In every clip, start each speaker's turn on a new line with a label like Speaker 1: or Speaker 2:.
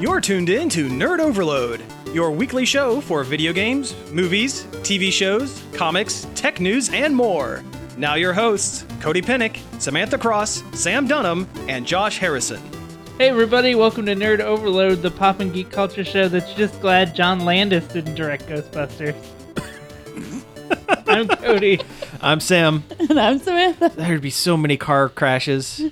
Speaker 1: You're tuned in to Nerd Overload, your weekly show for video games, movies, TV shows, comics, tech news, and more. Now, your hosts Cody Pennick, Samantha Cross, Sam Dunham, and Josh Harrison.
Speaker 2: Hey everybody, welcome to Nerd Overload, the pop and geek culture show that's just glad John Landis didn't direct Ghostbusters. I'm Cody.
Speaker 1: I'm Sam.
Speaker 3: And I'm Samantha.
Speaker 1: There'd be so many car crashes.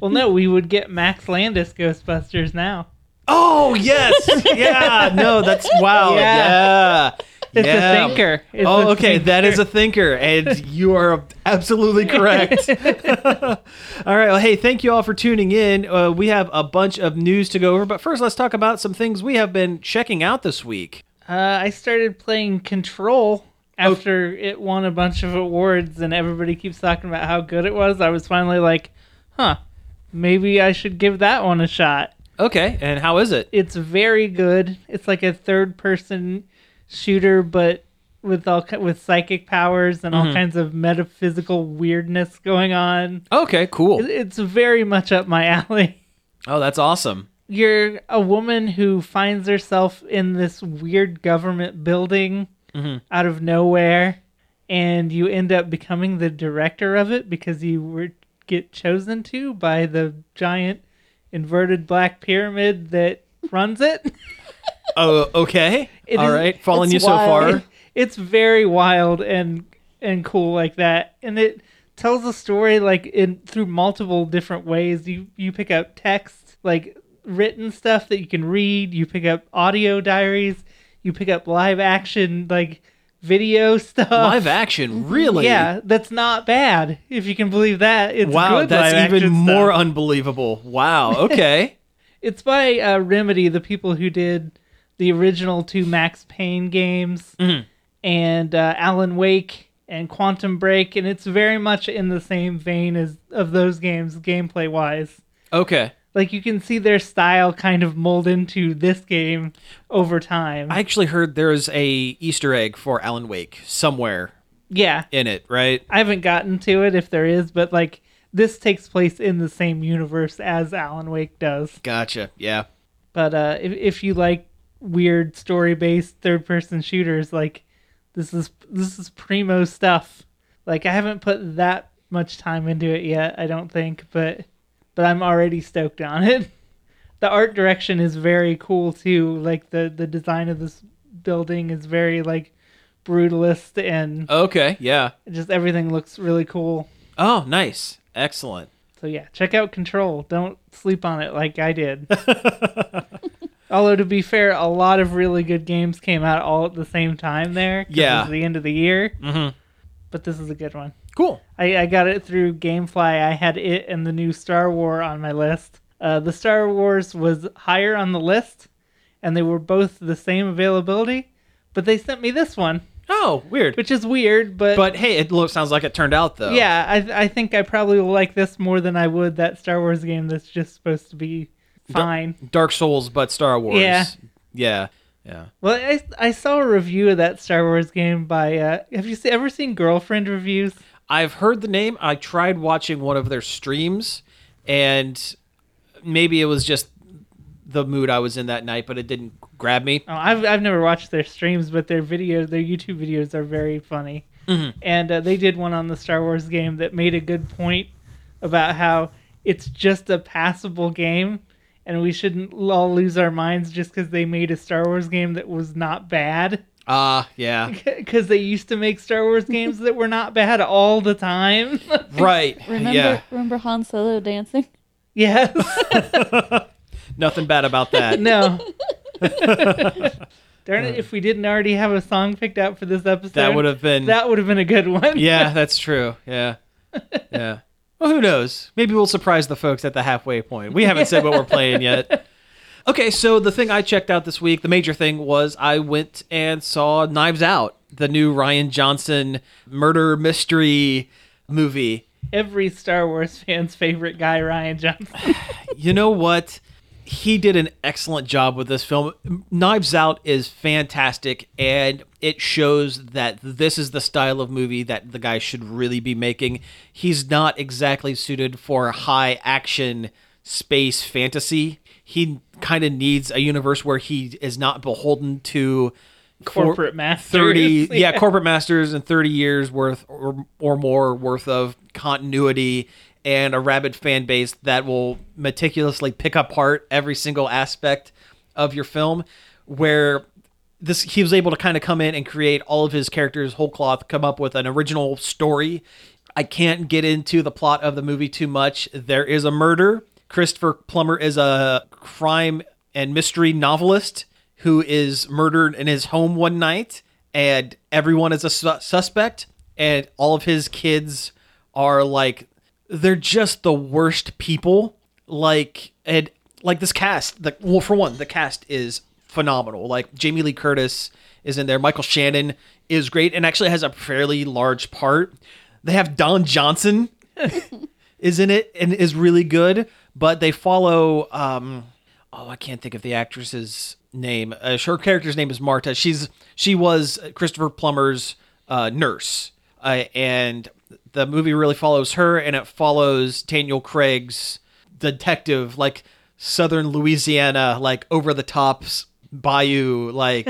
Speaker 2: Well, no, we would get Max Landis Ghostbusters now.
Speaker 1: Oh, yes. Yeah. No, that's wow.
Speaker 2: Yeah.
Speaker 1: Yeah.
Speaker 2: It's
Speaker 1: Yeah.
Speaker 2: a thinker. It's
Speaker 1: oh,
Speaker 2: a
Speaker 1: okay. That
Speaker 2: thinker.
Speaker 1: is a thinker, and you are absolutely correct. all right. Well, hey, thank you all for tuning in. Uh, we have a bunch of news to go over, but first, let's talk about some things we have been checking out this week.
Speaker 2: Uh, I started playing Control after it won a bunch of awards, and everybody keeps talking about how good it was. I was finally like, huh, maybe I should give that one a shot.
Speaker 1: Okay, and how is it?
Speaker 2: It's very good. It's like a third person shooter, but with all with psychic powers and all mm-hmm. kinds of metaphysical weirdness going on.
Speaker 1: Okay, cool.
Speaker 2: It's very much up my alley.
Speaker 1: Oh, that's awesome.
Speaker 2: You're a woman who finds herself in this weird government building mm-hmm. out of nowhere, and you end up becoming the director of it because you were get chosen to by the giant inverted black pyramid that runs it.
Speaker 1: Oh, okay.
Speaker 2: It
Speaker 1: All
Speaker 2: is-
Speaker 1: right, following you
Speaker 3: it's
Speaker 1: so far.
Speaker 2: it's very wild and and cool like that and it tells a story like in through multiple different ways you you pick up text like written stuff that you can read you pick up audio diaries you pick up live action like video stuff
Speaker 1: Live action, really?
Speaker 2: yeah that's not bad if you can believe that it's
Speaker 1: Wow,
Speaker 2: good
Speaker 1: that's even more
Speaker 2: stuff.
Speaker 1: unbelievable. Wow. Okay.
Speaker 2: it's by uh, remedy the people who did the original two max payne games
Speaker 1: Mm-hmm.
Speaker 2: and uh, alan wake and quantum break and it's very much in the same vein as of those games gameplay wise
Speaker 1: okay.
Speaker 2: Like you can see their style kind of mold into this game over time
Speaker 1: I actually heard there's a Easter egg for Alan Wake somewhere
Speaker 2: yeah
Speaker 1: in it, right?
Speaker 2: i haven't gotten to it if there is but like this takes place in the same universe as alan wake does
Speaker 1: Gotcha. Yeah.
Speaker 2: But uh, if if you like weird story based third person shooters, like this is this is primo stuff. Like I haven't put that much time into it yet, I don't think, but but I'm already stoked on it. The art direction is very cool too. Like the the design of this building is very like brutalist and
Speaker 1: Okay. Yeah.
Speaker 2: just everything looks really cool.
Speaker 1: Oh, nice. Excellent.
Speaker 2: So yeah, check out Control. Don't sleep on it like I did. Although to be fair, a lot of really good games came out all at the same time there.
Speaker 1: Yeah.
Speaker 2: it was the end of the year.
Speaker 1: Mhm.
Speaker 2: But this is a good one.
Speaker 1: Cool.
Speaker 2: I, I got it through GameFly. I had it and the new Star War on my list. Uh, the Star Wars was higher on the list, and they were both the same availability. But they sent me this one,
Speaker 1: Oh, weird.
Speaker 2: which is weird. But,
Speaker 1: But hey, it looks sounds like it turned out though.
Speaker 2: yeah, I I think I probably will like this more than I would that Star Wars game that's just supposed to be fine.
Speaker 1: Dark Souls, but Star Wars.
Speaker 2: Yeah.
Speaker 1: Yeah. Yeah.
Speaker 2: Well, I, I saw a review of that Star Wars game by. Uh, have you se- ever seen girlfriend reviews?
Speaker 1: I've heard the name. I tried watching one of their streams, and maybe it was just the mood I was in that night, but it didn't grab me.
Speaker 2: Oh, I've I've never watched their streams, but their videos, their YouTube videos, are very funny. And uh, they did one on the Star Wars game that made a good point about how it's just a passable game, and we shouldn't all lose our minds just because they made a Star Wars game that was not bad.
Speaker 1: Ah, yeah.
Speaker 2: Because they used to make Star Wars games that were not bad all the time.
Speaker 1: right.
Speaker 3: Remember
Speaker 1: Yeah.
Speaker 3: remember Han Solo dancing?
Speaker 2: yes.
Speaker 1: Nothing bad about that.
Speaker 2: No. Darn it! If we didn't already have a song picked out for this episode,
Speaker 1: That would have been.
Speaker 2: that would have been a good one.
Speaker 1: yeah, that's true. Yeah. Yeah. Well, who knows? Maybe we'll surprise the folks at the halfway point. We haven't said what we're playing yet. Okay, so the thing I checked out this week, the major thing was I went and saw Knives Out, the new Rian Johnson murder mystery movie.
Speaker 2: Every Star Wars fan's favorite guy, Rian Johnson.
Speaker 1: You know what? He did an excellent job with this film. Knives Out is fantastic, and it shows that this is the style of movie that the guy should really be making. He's not exactly suited for high action space fantasy. He kind of needs a universe where he is not beholden to
Speaker 2: Corporate masters.
Speaker 1: 30 yeah. corporate masters and 30 years worth or, or more worth of continuity and a rabid fan base that will meticulously pick apart every single aspect of your film where this he was able to kind of come in and create all of his characters whole cloth come up with an original story i can't get into the plot of the movie too much there is a murder christopher plummer is a crime and mystery novelist who is murdered in his home one night and everyone is a su- suspect and all of his kids are like they're just the worst people. Like and like this cast the well for one the cast is phenomenal. Like jamie lee curtis is in there. Michael shannon is great and actually has a fairly large part. They have don johnson is in it and is really good but they follow um oh i can't think of the actress's name. Uh, her character's name is marta. She's she was christopher plummer's uh, nurse. Uh, and the movie really follows her and it follows daniel craig's detective like southern louisiana like over the tops bayou like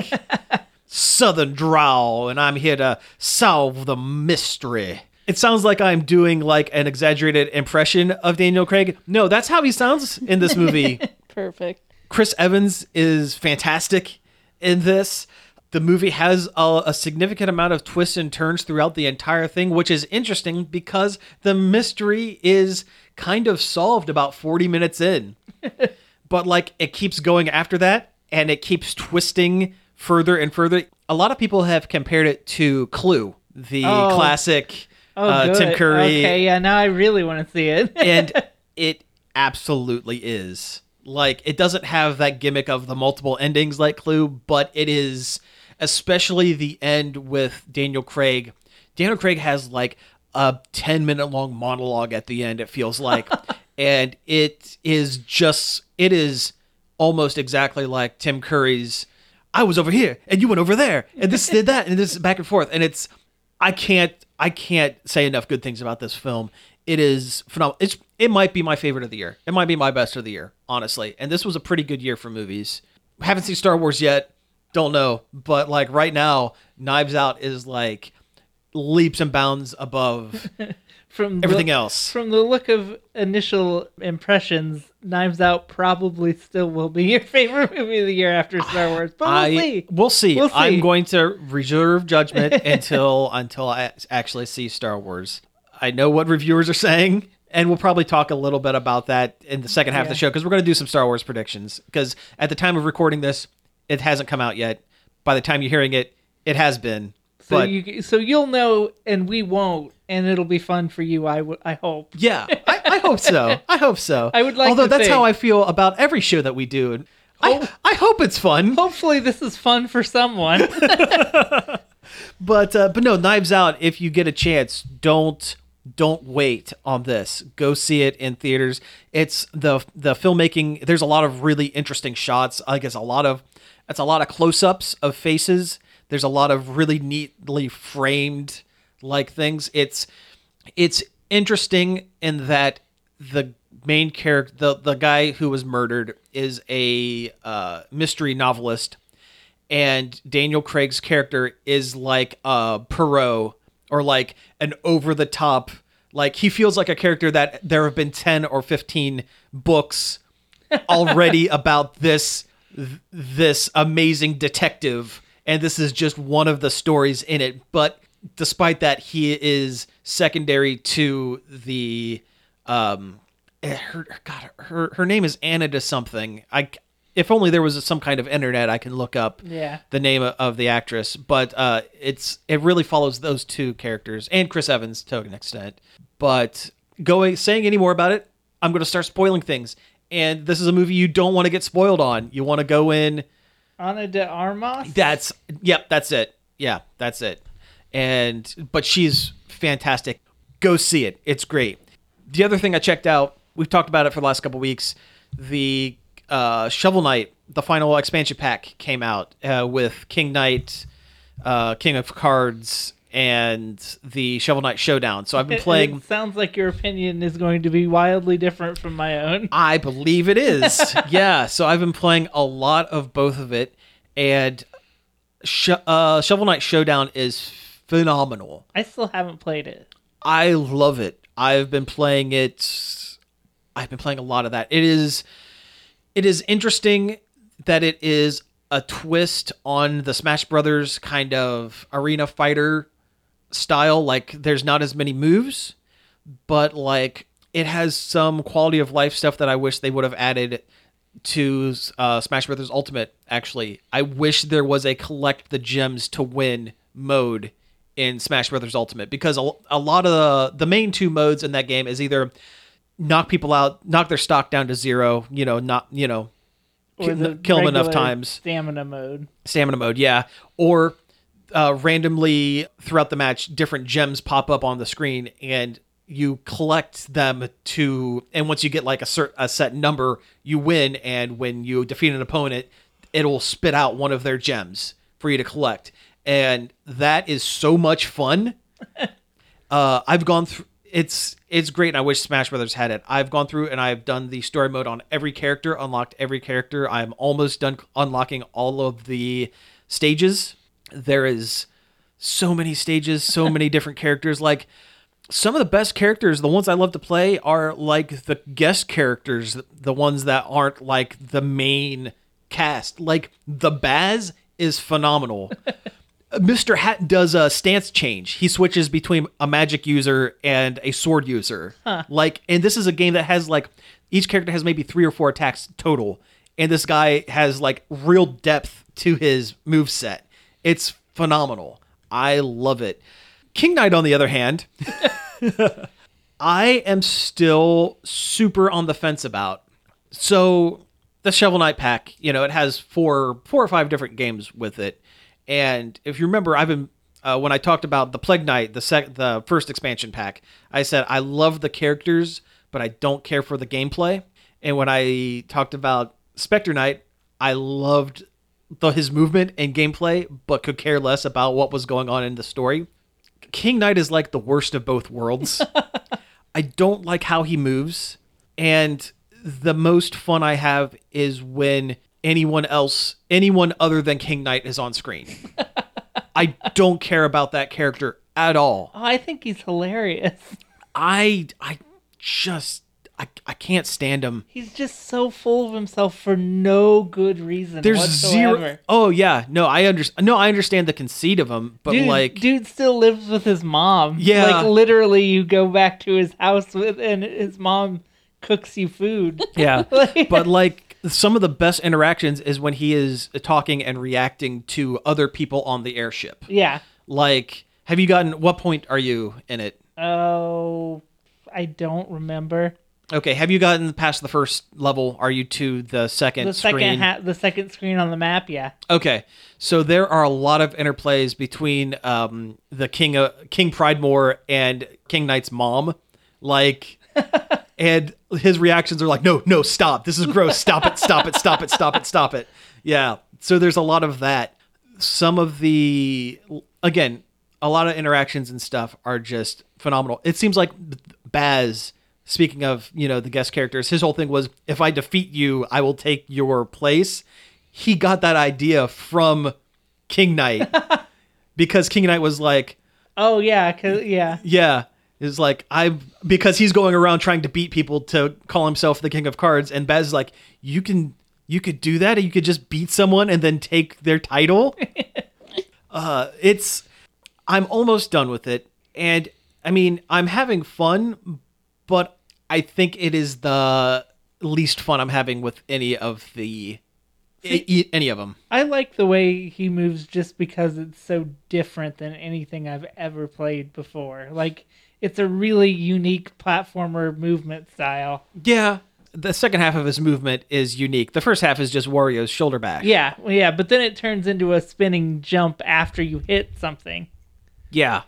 Speaker 1: southern drawl and i'm here to solve the mystery it sounds like i'm doing like an exaggerated impression of daniel craig no that's how he sounds in this movie
Speaker 3: Perfect.
Speaker 1: Chris Evans is fantastic in this. The movie has a, a, significant amount of twists and turns throughout the entire thing, which is interesting because the mystery is kind of solved about 40 minutes in. but like it keeps going after that and it keeps twisting further and further. A lot of people have compared it to Clue, the
Speaker 2: Oh.
Speaker 1: classic
Speaker 2: Oh,
Speaker 1: uh,
Speaker 2: good.
Speaker 1: Tim Curry
Speaker 2: Okay, yeah, now I really want to see it.
Speaker 1: and it absolutely is. Like it doesn't have that gimmick of the multiple endings like Clue, but it is especially the end with Daniel Craig. Daniel Craig has like a 10 minute long monologue at the end it feels like and it is just it is almost exactly like Tim Curry's I was over here and you went over there and this did that and this back and forth and it's I can't I can't say enough good things about this film. It is phenomenal. It's it might be my favorite of the year. It might be my best of the year, honestly. And this was a pretty good year for movies. Haven't seen Star Wars yet. Don't know, but like right now, Knives Out is like leaps and bounds above
Speaker 2: From
Speaker 1: everything
Speaker 2: the,
Speaker 1: else.
Speaker 2: From the look of initial impressions, Knives Out probably still will be your favorite movie of the year after Star Wars. But we'll see.
Speaker 1: we'll see.
Speaker 2: We'll
Speaker 1: I'm going to reserve judgment until until I actually see Star Wars. I know what reviewers are saying, and we'll probably talk a little bit about that in the second half of the show because we're going to do some Star Wars predictions. Because at the time of recording this, it hasn't come out yet. By the time you're hearing it, it has been.
Speaker 2: So
Speaker 1: but
Speaker 2: you so you'll know, and we won't, and it'll be fun for you. I. I hope.
Speaker 1: yeah, I, I hope so. I hope so.
Speaker 2: I would like
Speaker 1: Although that's
Speaker 2: think-
Speaker 1: how I feel about every show that we do.
Speaker 2: Oh.
Speaker 1: I, I hope it's fun.
Speaker 2: Hopefully, this is fun for someone.
Speaker 1: But uh, but no, Knives Out. If you get a chance, don't don't wait on this. Go see it in theaters. It's the the filmmaking. There's a lot of really interesting shots. I guess a lot of it's a lot of close ups of faces. There's a lot of really neatly framed like things. It's it's interesting in that the main character, the the guy who was murdered, is a uh, mystery novelist and Daniel Craig's character is like a Poirot or like an over the top like he feels like a character that there have been 10 or 15 books already about this this amazing detective and this is just one of the stories in it but despite that he is secondary to the um eh, her god her her name is Anna to something. I if only there was some kind of internet I can look up
Speaker 2: Yeah.
Speaker 1: the name of- of the actress but uh it's it really follows those two characters and Chris Evans to an extent. But going saying any more about it I'm going to start spoiling things. And this is a movie you don't want to get spoiled on. You want to go in
Speaker 2: Ana de Armas.
Speaker 1: that's yep, that's it. Yeah, that's it. And but she's fantastic. Go see it. It's great. The other thing I checked out, we've talked about it for the last couple weeks. The uh, Shovel Knight, the final expansion pack, came out uh, with King Knight, uh, King of Cards, and the Shovel Knight Showdown. So I've been playing.
Speaker 2: It sounds like your opinion is going to be wildly different from my own.
Speaker 1: I believe it is. yeah. So I've been playing a lot of both of it, and Sh- uh, Shovel Knight Showdown is phenomenal.
Speaker 2: I still haven't played it.
Speaker 1: I love it. I've been playing it. I've been playing a lot of that. It is. It is interesting that it is a twist on the Smash Brothers kind of arena fighter style. Like there's not as many moves, but like it has some quality of life stuff that I wish they would have added to uh, Smash Brothers Ultimate. Actually, I wish there was a collect the gems to win mode in Smash Brothers Ultimate because a, a lot of the the main two modes in that game is either knock people out, knock their stock down to zero, you know, not you know, kill,
Speaker 2: the
Speaker 1: kill them enough times
Speaker 2: Stamina mode.
Speaker 1: stamina mode, yeah, or uh, randomly throughout the match, different gems pop up on the screen, and you collect them to. And once you get like a, cert, a set number, you win. And when you defeat an opponent, it'll spit out one of their gems for you to collect, and that is so much fun. uh, I've gone through. It's it's great. And I wish Smash Brothers had it. I've gone through and I've done the story mode on every character, unlocked every character. I'm almost done unlocking all of the stages. There is so many stages, so many different characters. Like some of the best characters, the ones I love to play, are like the guest characters, the ones that aren't like the main cast. Like the Baz is phenomenal. Mr. Hat does a stance change. He switches between a magic user and a sword user. Like, and this is a game that has like each character has maybe three or four attacks total, and this guy has like real depth to his move set. It's phenomenal. I love it. King Knight, on the other hand, I am still super on the fence about. So the Shovel Knight pack, you know, it has four four or five different games with it. And if you remember, I've been uh, when I talked about the Plague Knight, the sec- the first expansion pack, I said I love the characters, but I don't care for the gameplay. And when I talked about Spectre Knight, I loved the, his movement and gameplay, but could care less about what was going on in the story. King Knight is like the worst of both worlds. I don't like how he moves, and the most fun I have is when anyone else, anyone other than King Knight is on screen. I don't care about that character at all.
Speaker 2: Oh, I think he's hilarious.
Speaker 1: I I just I, I can't stand him.
Speaker 2: He's just so full of himself for no good reason.
Speaker 1: There's
Speaker 2: whatsoever.
Speaker 1: zero. Oh yeah, no, I understand. No, I understand the conceit of him, but
Speaker 2: Dude,
Speaker 1: like,
Speaker 2: dude still lives with his mom.
Speaker 1: Yeah.
Speaker 2: like literally, you go back to his house with, and his mom cooks you food.
Speaker 1: yeah,
Speaker 2: Like-
Speaker 1: but like some of the best interactions is when he is talking and reacting to other people on the airship.
Speaker 2: yeah.
Speaker 1: Like, have you gotten? What point are you in it?
Speaker 2: Oh, I don't remember
Speaker 1: Okay, have you gotten past the first level? Are you to the second
Speaker 2: the
Speaker 1: screen?
Speaker 2: second ha- the second screen on the map. Yeah.
Speaker 1: Okay, so there are a lot of interplays between um, the King uh, King Pridemoor and King Knight's mom, like, and his reactions are like, "No, no, stop! This is gross! Stop it! Stop it! Stop it! Stop it! Stop it!" Yeah. So there's a lot of that. Some of the again, a lot of interactions and stuff are just phenomenal. It seems like Baz. Speaking of, you know, the guest characters, his whole thing was if I defeat you, I will take your place he got that idea from King Knight because King Knight was like,
Speaker 2: Oh yeah, cause yeah.
Speaker 1: yeah, is like I because he's going around trying to beat people to call himself the King of Cards, and Baz is like, you can you could do that, you could just beat someone and then take their title. uh, it's I'm almost done with it, and I mean I'm having fun, but I think it is the least fun I'm having with any of the
Speaker 2: See-
Speaker 1: any of them.
Speaker 2: I like the way he moves just because it's so different than anything I've ever played before. Like it's a really unique platformer movement style.
Speaker 1: Yeah. The second half of his movement is unique. The first half is just Wario's shoulder back.
Speaker 2: Yeah, yeah, but then it turns into a spinning jump after you hit something.
Speaker 1: Yeah.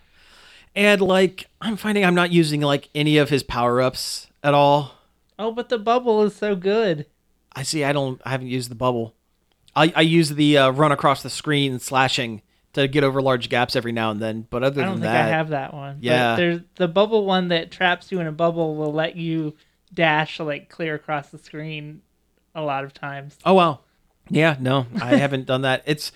Speaker 1: And like I'm finding I'm not using like any of his power-ups at all.
Speaker 2: Oh, but the bubble is so good.
Speaker 1: I see I don't I haven't used the bubble. I I use the uh, run across the screen slashing to get over large gaps every now and then. But other than that,
Speaker 2: I don't think
Speaker 1: that,
Speaker 2: I have that one. But
Speaker 1: Yeah.
Speaker 2: there's the bubble one that traps you in a bubble will let you dash like clear across the screen a lot of times.
Speaker 1: Oh wow. Yeah, no, I haven't done that. It's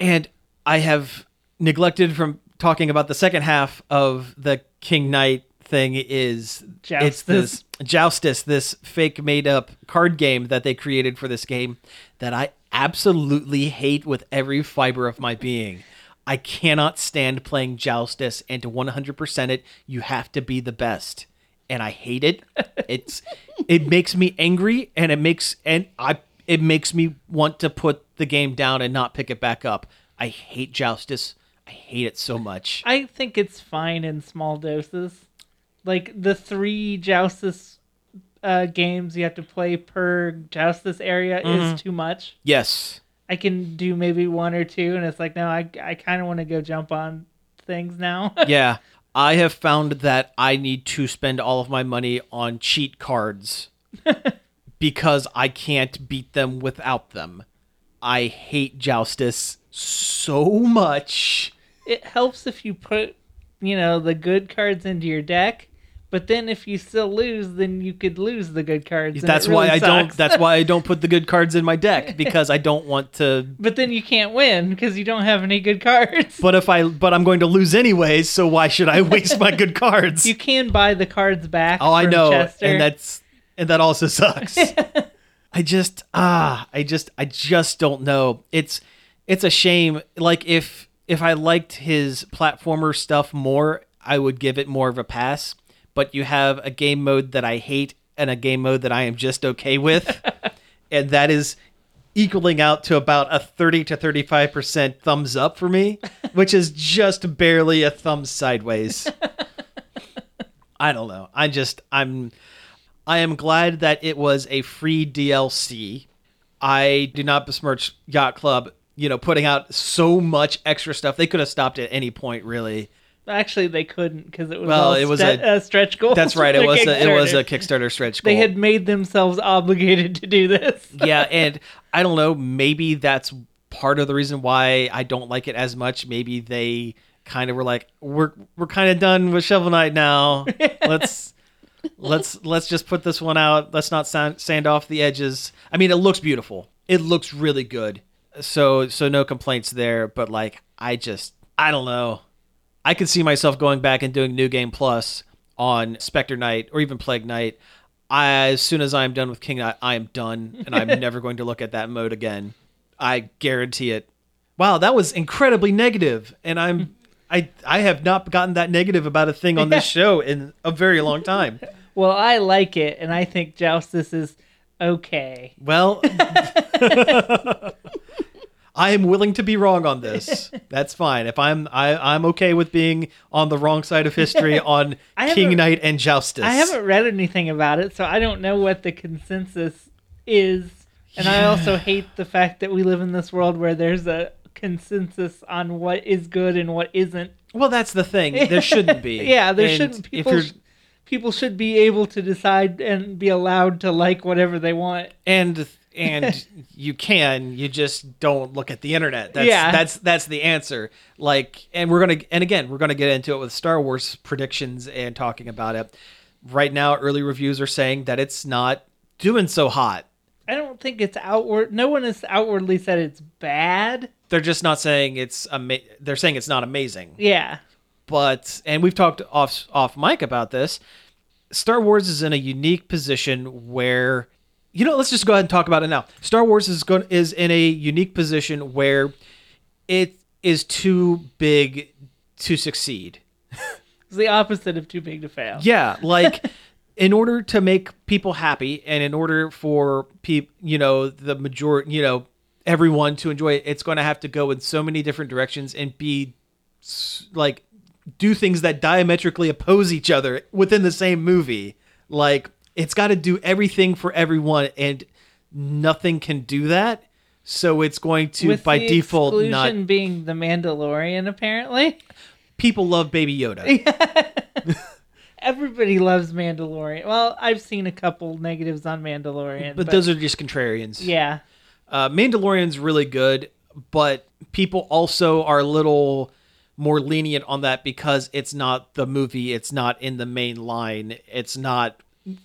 Speaker 1: and I have neglected from talking about the second half of the King Knight thing is it's this Joustus, this fake made up card game that they created for this game that I absolutely hate with every fiber of my being. I cannot stand playing Joustus and to 100% it, you have to be the best. And I hate it. It's it makes me angry and it makes and I it makes me want to put the game down and not pick it back up. I hate Joustus. I hate it so much.
Speaker 2: I think it's fine in small doses. Like the three Joustus uh, games you have to play per Joustus area
Speaker 1: Mm-hmm.
Speaker 2: is too much.
Speaker 1: Yes.
Speaker 2: I can do maybe one or two, and it's like, no, I, I kind of want to go jump on things now.
Speaker 1: yeah. I have found that I need to spend all of my money on cheat cards because I can't beat them without them. I hate Joustus so much.
Speaker 2: it helps if you put, you know, the good cards into your deck. But then if you still lose, then you could lose the good cards.
Speaker 1: That's
Speaker 2: really
Speaker 1: why I don't that's why I don't put the good cards in my deck because I don't want to
Speaker 2: But then you can't win because you don't have any good cards.
Speaker 1: but if I but I'm going to lose anyways, so why should I waste my good cards?
Speaker 2: You can buy the cards back.
Speaker 1: Oh, I know,
Speaker 2: Chester.
Speaker 1: and that's and that also sucks. I just ah, I just I just don't know. It's it's a shame. Like if if I liked his platformer stuff more, I would give it more of a pass. But you have a game mode that I hate and a game mode that I am just okay with, and that is equaling out to about a 30 to 35% thumbs up for me, which is just barely a thumb sideways. I don't know. I just I'm I am glad that it was a free DLC. I do not besmirch Yacht Club, you know, putting out so much extra stuff. They could have stopped at any point, really.
Speaker 2: Actually, they couldn't because it was
Speaker 1: Well, it was
Speaker 2: st-
Speaker 1: a-
Speaker 2: uh, stretch goal.
Speaker 1: That's right. It was a, it was a
Speaker 2: Kickstarter.
Speaker 1: Kickstarter stretch goal.
Speaker 2: They had made themselves obligated to do this.
Speaker 1: yeah, and I don't know. Maybe that's part of the reason why I don't like it as much. Maybe they kind of were like, we're we're kind of done with Shovel Knight now. Let's let's let's just put this one out. Let's not sand, sand off the edges. I mean, it looks beautiful. It looks really good. So so no complaints there. But like, I just I don't know. I could see myself going back and doing New Game Plus on Spectre Knight or even Plague Knight. I, as soon as I'm done with King Knight, I am done, and I'm never going to look at that mode again. I guarantee it. Wow, that was incredibly negative, and I'm I I have not gotten that negative about a thing on this show in a very long time.
Speaker 2: Well, I like it, and I think Joustus is okay.
Speaker 1: Well, I am willing to be wrong on this. That's fine. If I'm I, I'm okay with being on the wrong side of history on King Knight and Joustus.
Speaker 2: I haven't read anything about it, so I don't know what the consensus is. And I also hate the fact that we live in this world where there's a consensus on what is good and what isn't.
Speaker 1: Well, that's the thing. There shouldn't be.
Speaker 2: Yeah, there
Speaker 1: And
Speaker 2: shouldn't.
Speaker 1: If
Speaker 2: People,
Speaker 1: you're
Speaker 2: sh- people should be able to decide and be allowed to like whatever they want.
Speaker 1: and and you can you just don't look at the internet that's
Speaker 2: Yeah.
Speaker 1: that's that's the answer like and we're gonna and again we're gonna get into it with star wars predictions and talking about it right now early reviews are saying that it's not doing so hot
Speaker 2: I don't think it's outward. No one has outwardly said it's bad.
Speaker 1: they're just not saying it's ama- they're saying it's not amazing
Speaker 2: Yeah.
Speaker 1: but and we've talked off off mic about this star wars is in a unique position where you know let's just go ahead and talk about it now. Star wars is going is in a unique position where it is too big to succeed.
Speaker 2: It's the opposite of too big to fail.
Speaker 1: yeah like in order to make people happy and in order for people you know the majority you know everyone to enjoy it it's going to have to go in so many different directions and be like do things that diametrically oppose each other within the same movie. Like it's got to do everything for everyone and nothing can do that so it's going to
Speaker 2: With
Speaker 1: by
Speaker 2: the
Speaker 1: default not
Speaker 2: being the Mandalorian, apparently.
Speaker 1: people love baby yoda
Speaker 2: Everybody loves Mandalorian. Well, I've seen a couple negatives on Mandalorian,
Speaker 1: but those are just contrarians
Speaker 2: yeah.
Speaker 1: Uh, Mandalorian's really good, but people also are a little more lenient on that because it's not the movie, it's not in the main line, it's not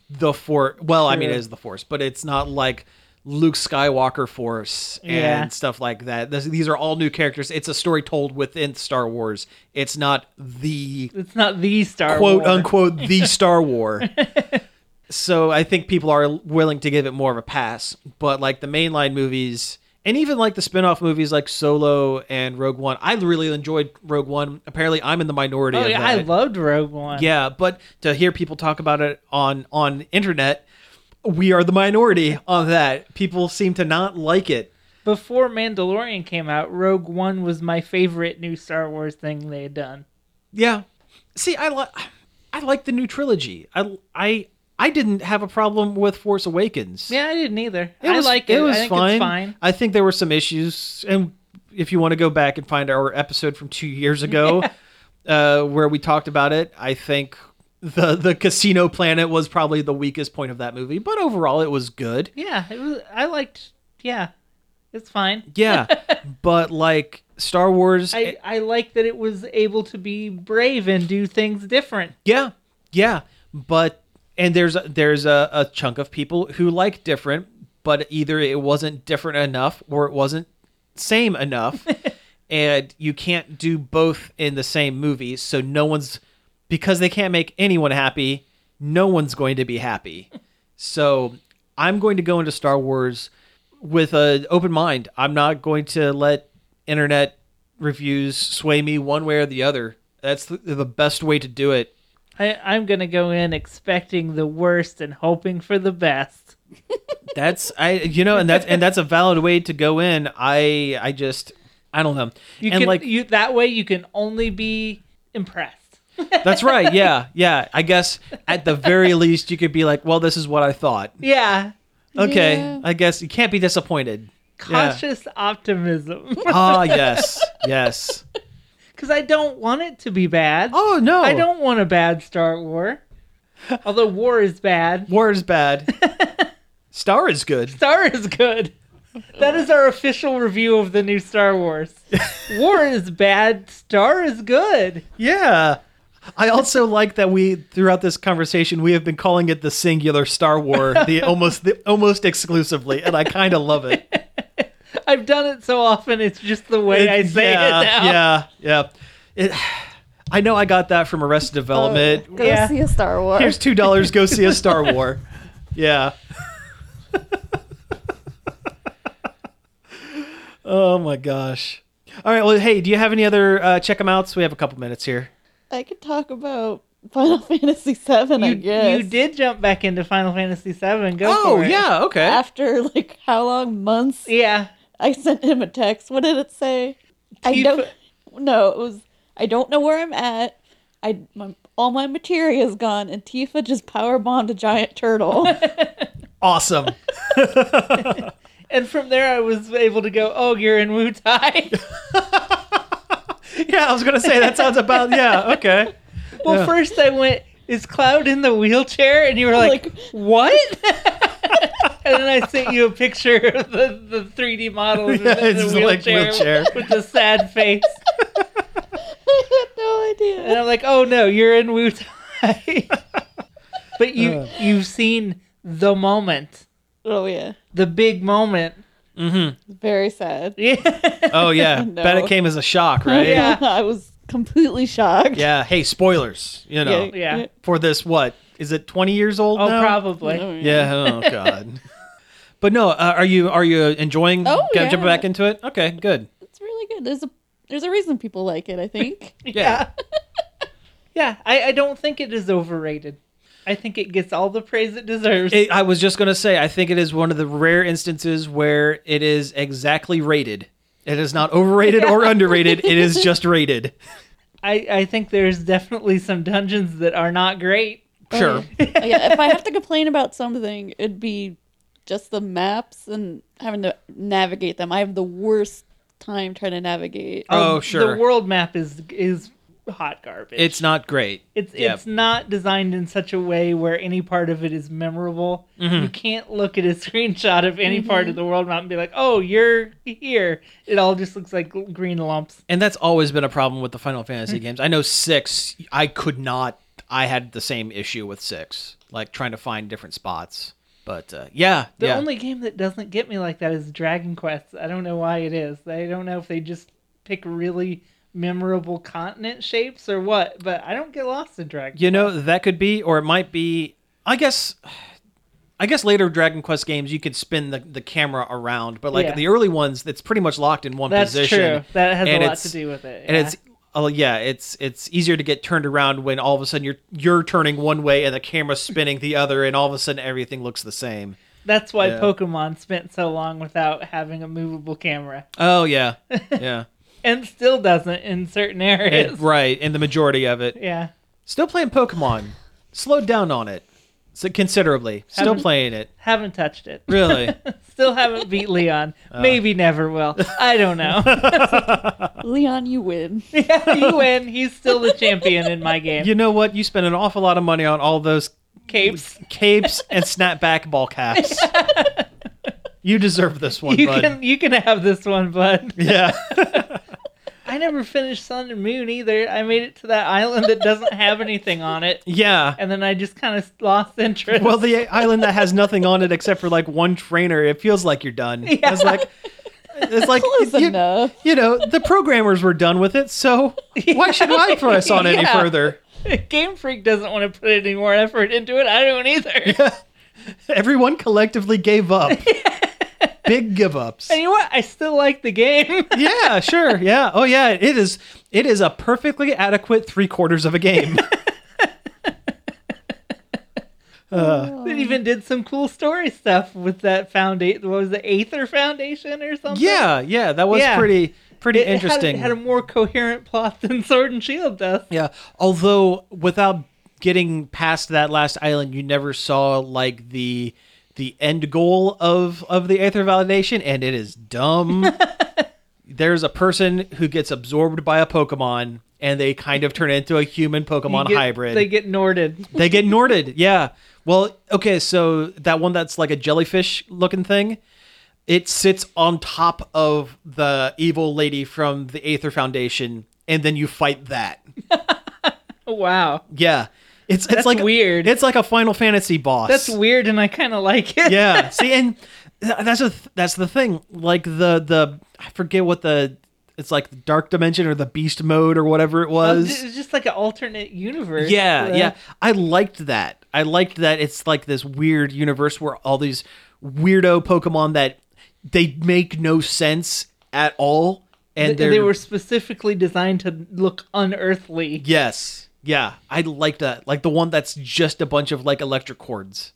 Speaker 1: the force. Well, I mean, it is the force, but it's not like Luke Skywalker force and
Speaker 2: Yeah.
Speaker 1: stuff like that. This, these are all new characters. It's a story told within Star Wars. It's not the
Speaker 2: It's not the Star
Speaker 1: quote
Speaker 2: War.
Speaker 1: unquote the Star War. so I think people are willing to give it more of a pass. But like the mainline movies and even like the spin-off movies like Solo and Rogue One, I really enjoyed Rogue One. Apparently I'm in the minority
Speaker 2: Oh yeah, I loved Rogue One.
Speaker 1: yeah, but to hear people talk about it on on internet, we are the minority on that. People seem to not like it.
Speaker 2: Before Mandalorian came out, Rogue One was my favorite new Star Wars thing they had done.
Speaker 1: Yeah. See, I like I like the new trilogy. I I I didn't have a problem with Force Awakens.
Speaker 2: Yeah, I didn't either.
Speaker 1: It was,
Speaker 2: I like it.
Speaker 1: It was
Speaker 2: I think
Speaker 1: fine.
Speaker 2: it's fine.
Speaker 1: I think there were some issues, and if you want to go back and find our episode from two years ago, uh, where we talked about it, I think the the casino planet was probably the weakest point of that movie. But overall, it was good.
Speaker 2: Yeah, it was. I liked. Yeah, it's fine.
Speaker 1: Yeah, but like Star Wars,
Speaker 2: I I like that it was able to be brave and do things different.
Speaker 1: Yeah, yeah, but and there's a, there's a, a chunk of people who like different, but either it wasn't different enough or it wasn't same enough, and you can't do both in the same movie. So no one's because they can't make anyone happy. No one's going to be happy. So I'm going to go into Star Wars with an open mind. I'm not going to let internet reviews sway me one way or the other. That's the, the best way to do it.
Speaker 2: I, I'm gonna go in expecting the worst and hoping for the best.
Speaker 1: That's I you know and that's and that's a valid way to go in. I I just I don't know.
Speaker 2: You
Speaker 1: and
Speaker 2: can
Speaker 1: like
Speaker 2: you that way you can only be impressed.
Speaker 1: that's right. Yeah. Yeah. I guess at the very least you could be like, "Well, this is what I thought."
Speaker 2: Yeah,
Speaker 1: Okay.
Speaker 3: Yeah.
Speaker 1: I guess you can't be disappointed. Yeah.
Speaker 2: cautious optimism.
Speaker 1: Ah, yes. Yes.
Speaker 2: Because I don't want it to be bad.
Speaker 1: Oh, no.
Speaker 2: I don't want a bad Star War. Although war is bad,
Speaker 1: War is bad. Star is good.
Speaker 2: Star is good. That is our official review of the new Star Wars. War is bad, Star is good.
Speaker 1: Yeah. I also like that we throughout this conversation we have been calling it the singular Star War, the almost the, almost exclusively, and I kind of love it.
Speaker 2: I've done it so often, it's just the way I say
Speaker 1: yeah,
Speaker 2: it now.
Speaker 1: Yeah, yeah. It, I know I got that from Arrested Development.
Speaker 3: Oh, go
Speaker 2: Yeah.
Speaker 3: see a Star Wars.
Speaker 1: Here's two dollars. Go see a Star War. Yeah. oh my gosh. All right. Well, hey, do you have any other uh, check them outs? We have a couple minutes here.
Speaker 3: I could talk about Final Fantasy VII. I guess
Speaker 2: you did jump back into Final Fantasy VII. Go
Speaker 1: Oh
Speaker 2: for it.
Speaker 1: yeah. Okay.
Speaker 3: after like how long months.
Speaker 2: Yeah.
Speaker 3: I sent him a text. What did it say? I
Speaker 2: Tifa-
Speaker 3: don't. No, it was. I don't know where I'm at. I my, all my materia's gone, and Tifa just power bombed a giant turtle.
Speaker 1: Awesome.
Speaker 2: And from there, I was able to go, oh, you're in Wutai.
Speaker 1: yeah, I was gonna say that sounds about. Yeah. Okay.
Speaker 2: well,
Speaker 1: Yeah.
Speaker 2: first I went, is Cloud in the wheelchair? And you were like,
Speaker 3: Like-
Speaker 2: what? And then I sent you a picture of the, the 3D model
Speaker 1: Yeah,
Speaker 2: him in
Speaker 1: it's
Speaker 2: the
Speaker 1: like
Speaker 2: wheelchair,
Speaker 1: wheelchair.
Speaker 2: with the sad face.
Speaker 3: I had no idea.
Speaker 2: And I'm like, oh no, you're in Wutai. but you,
Speaker 1: Uh.
Speaker 2: you've seen the moment,
Speaker 3: oh yeah,
Speaker 2: the big moment.
Speaker 1: Mm-hmm.
Speaker 3: very sad.
Speaker 2: Yeah.
Speaker 1: Oh yeah.
Speaker 3: No.
Speaker 1: Bet it came as a shock, right?
Speaker 2: Yeah.
Speaker 3: I was completely shocked.
Speaker 1: Yeah. Hey, spoilers. You know,
Speaker 2: Yeah.
Speaker 1: for this, what is it? Twenty years old
Speaker 2: Oh,
Speaker 1: now?
Speaker 2: probably.
Speaker 3: Oh,
Speaker 1: Yeah. Oh God. but no, uh, are you are you enjoying
Speaker 3: Oh,
Speaker 1: get-
Speaker 3: yeah.
Speaker 1: jumping back into it? Okay, good.
Speaker 3: It's really good. There's a there's a reason people like it. I think.
Speaker 2: Yeah. yeah, I, I don't think it is overrated. I think it gets all the praise it deserves.
Speaker 1: It, I was just gonna say, I think it is one of the rare instances where it is exactly rated. It is not overrated or underrated. It is just rated.
Speaker 2: I, I think there's definitely some dungeons that are not great.
Speaker 1: Sure.
Speaker 3: yeah, if I have to complain about something, it'd be just the maps and having to navigate them. I have the worst time trying to navigate.
Speaker 1: Oh,
Speaker 2: Um,
Speaker 1: sure.
Speaker 2: The world map is is hot garbage.
Speaker 1: It's not great.
Speaker 2: It's
Speaker 1: Yeah.
Speaker 2: it's not designed in such a way where any part of it is memorable.
Speaker 1: Mm-hmm.
Speaker 2: You can't look at a screenshot of any part of the world map and be like, "Oh, you're here." It all just looks like green lumps.
Speaker 1: And that's always been a problem with the Final Fantasy games. I know six, I could not. I had the same issue with six, like trying to find different spots. But uh, yeah,
Speaker 2: The
Speaker 1: yeah.
Speaker 2: only game that doesn't get me like that is Dragon Quest. I don't know why it is. I don't know if they just pick really memorable continent shapes or what, but I don't get lost in Dragon.
Speaker 1: You know that could be, or it might be. I guess. I guess later Dragon Quest games you could spin the, the camera around, but like
Speaker 2: Yeah.
Speaker 1: the early ones, it's pretty much locked in one
Speaker 2: That's
Speaker 1: position.
Speaker 2: true. That has a lot to do with it.
Speaker 1: And it's oh yeah, it's it's easier to get turned around when all of a sudden you're you're turning one way and the camera's spinning the other, and all of a sudden everything looks the same.
Speaker 2: That's why
Speaker 1: Yeah.
Speaker 2: Pokemon spent so long without having a movable camera.
Speaker 1: Oh yeah, yeah,
Speaker 2: And still doesn't in certain areas.
Speaker 1: right. In the majority of it,
Speaker 2: Yeah.
Speaker 1: still playing Pokemon. Slowed down on it, so considerably. Still
Speaker 2: Haven't-
Speaker 1: playing it.
Speaker 2: Haven't touched it.
Speaker 1: Really.
Speaker 2: Still haven't beat Leon.
Speaker 1: Uh.
Speaker 2: Maybe never will. I don't know.
Speaker 3: Leon, you win.
Speaker 2: yeah, you win. He's still the champion in my game.
Speaker 1: you know what? You spend an awful lot of money on all those
Speaker 2: Capes.
Speaker 1: capes and snapback ball caps. you deserve this one,
Speaker 2: You
Speaker 1: bud.
Speaker 2: can you can have this one, bud.
Speaker 1: Yeah.
Speaker 2: I never finished Sun and Moon either. I made it to that island that doesn't have anything on it,
Speaker 1: yeah.
Speaker 2: and then I just kind of lost interest.
Speaker 1: Well, the island that has nothing on it except for like one trainer, it feels like you're done. Yeah, It's like it's like
Speaker 3: Close
Speaker 1: you,
Speaker 3: enough.
Speaker 1: you know the programmers were done with it, so why should I press on any
Speaker 2: Yeah.
Speaker 1: further?
Speaker 2: Game Freak doesn't want to put any more effort into it. I don't either.
Speaker 1: Everyone collectively gave up. Big give ups.
Speaker 2: And you know what? I still like the game.
Speaker 1: Yeah, sure. Yeah. Oh yeah. It is. It is a perfectly adequate three quarters of a game.
Speaker 2: Uh, it even did some cool story stuff with that foundation. What was the Aether Foundation or something?
Speaker 1: Yeah. Yeah. That was
Speaker 2: Yeah.
Speaker 1: pretty pretty
Speaker 2: It- it had-
Speaker 1: interesting.
Speaker 2: It had, a more coherent plot than Sword and Shield does.
Speaker 1: Yeah. Although without getting past that last island, you never saw like the the end goal of of the Aether validation, and it is dumb. There's a person who gets absorbed by a Pokemon, and they kind of turn into a human Pokemon
Speaker 2: get-
Speaker 1: hybrid.
Speaker 2: They get Norded.
Speaker 1: They get Norded, yeah. Well, okay, so that one that's like a jellyfish looking thing, it sits on top of the evil lady from the Aether Foundation, and then you fight that.
Speaker 2: Wow.
Speaker 1: Yeah. It's it's
Speaker 2: That's
Speaker 1: like
Speaker 2: weird.
Speaker 1: It's like a Final Fantasy boss.
Speaker 2: That's weird, and I kind of like it.
Speaker 1: yeah. See, and that's a th- that's the thing. Like the the I forget what the it's like the dark dimension or the beast mode or whatever it oh, was.
Speaker 2: It's just like an alternate universe.
Speaker 1: Yeah, yeah. I liked that. I liked that it's like this weird universe where all these weirdo Pokemon that they make no sense at all. And
Speaker 2: they were specifically designed to look unearthly.
Speaker 1: Yes. Yeah. I like that. Like the one that's just a bunch of like electric cords.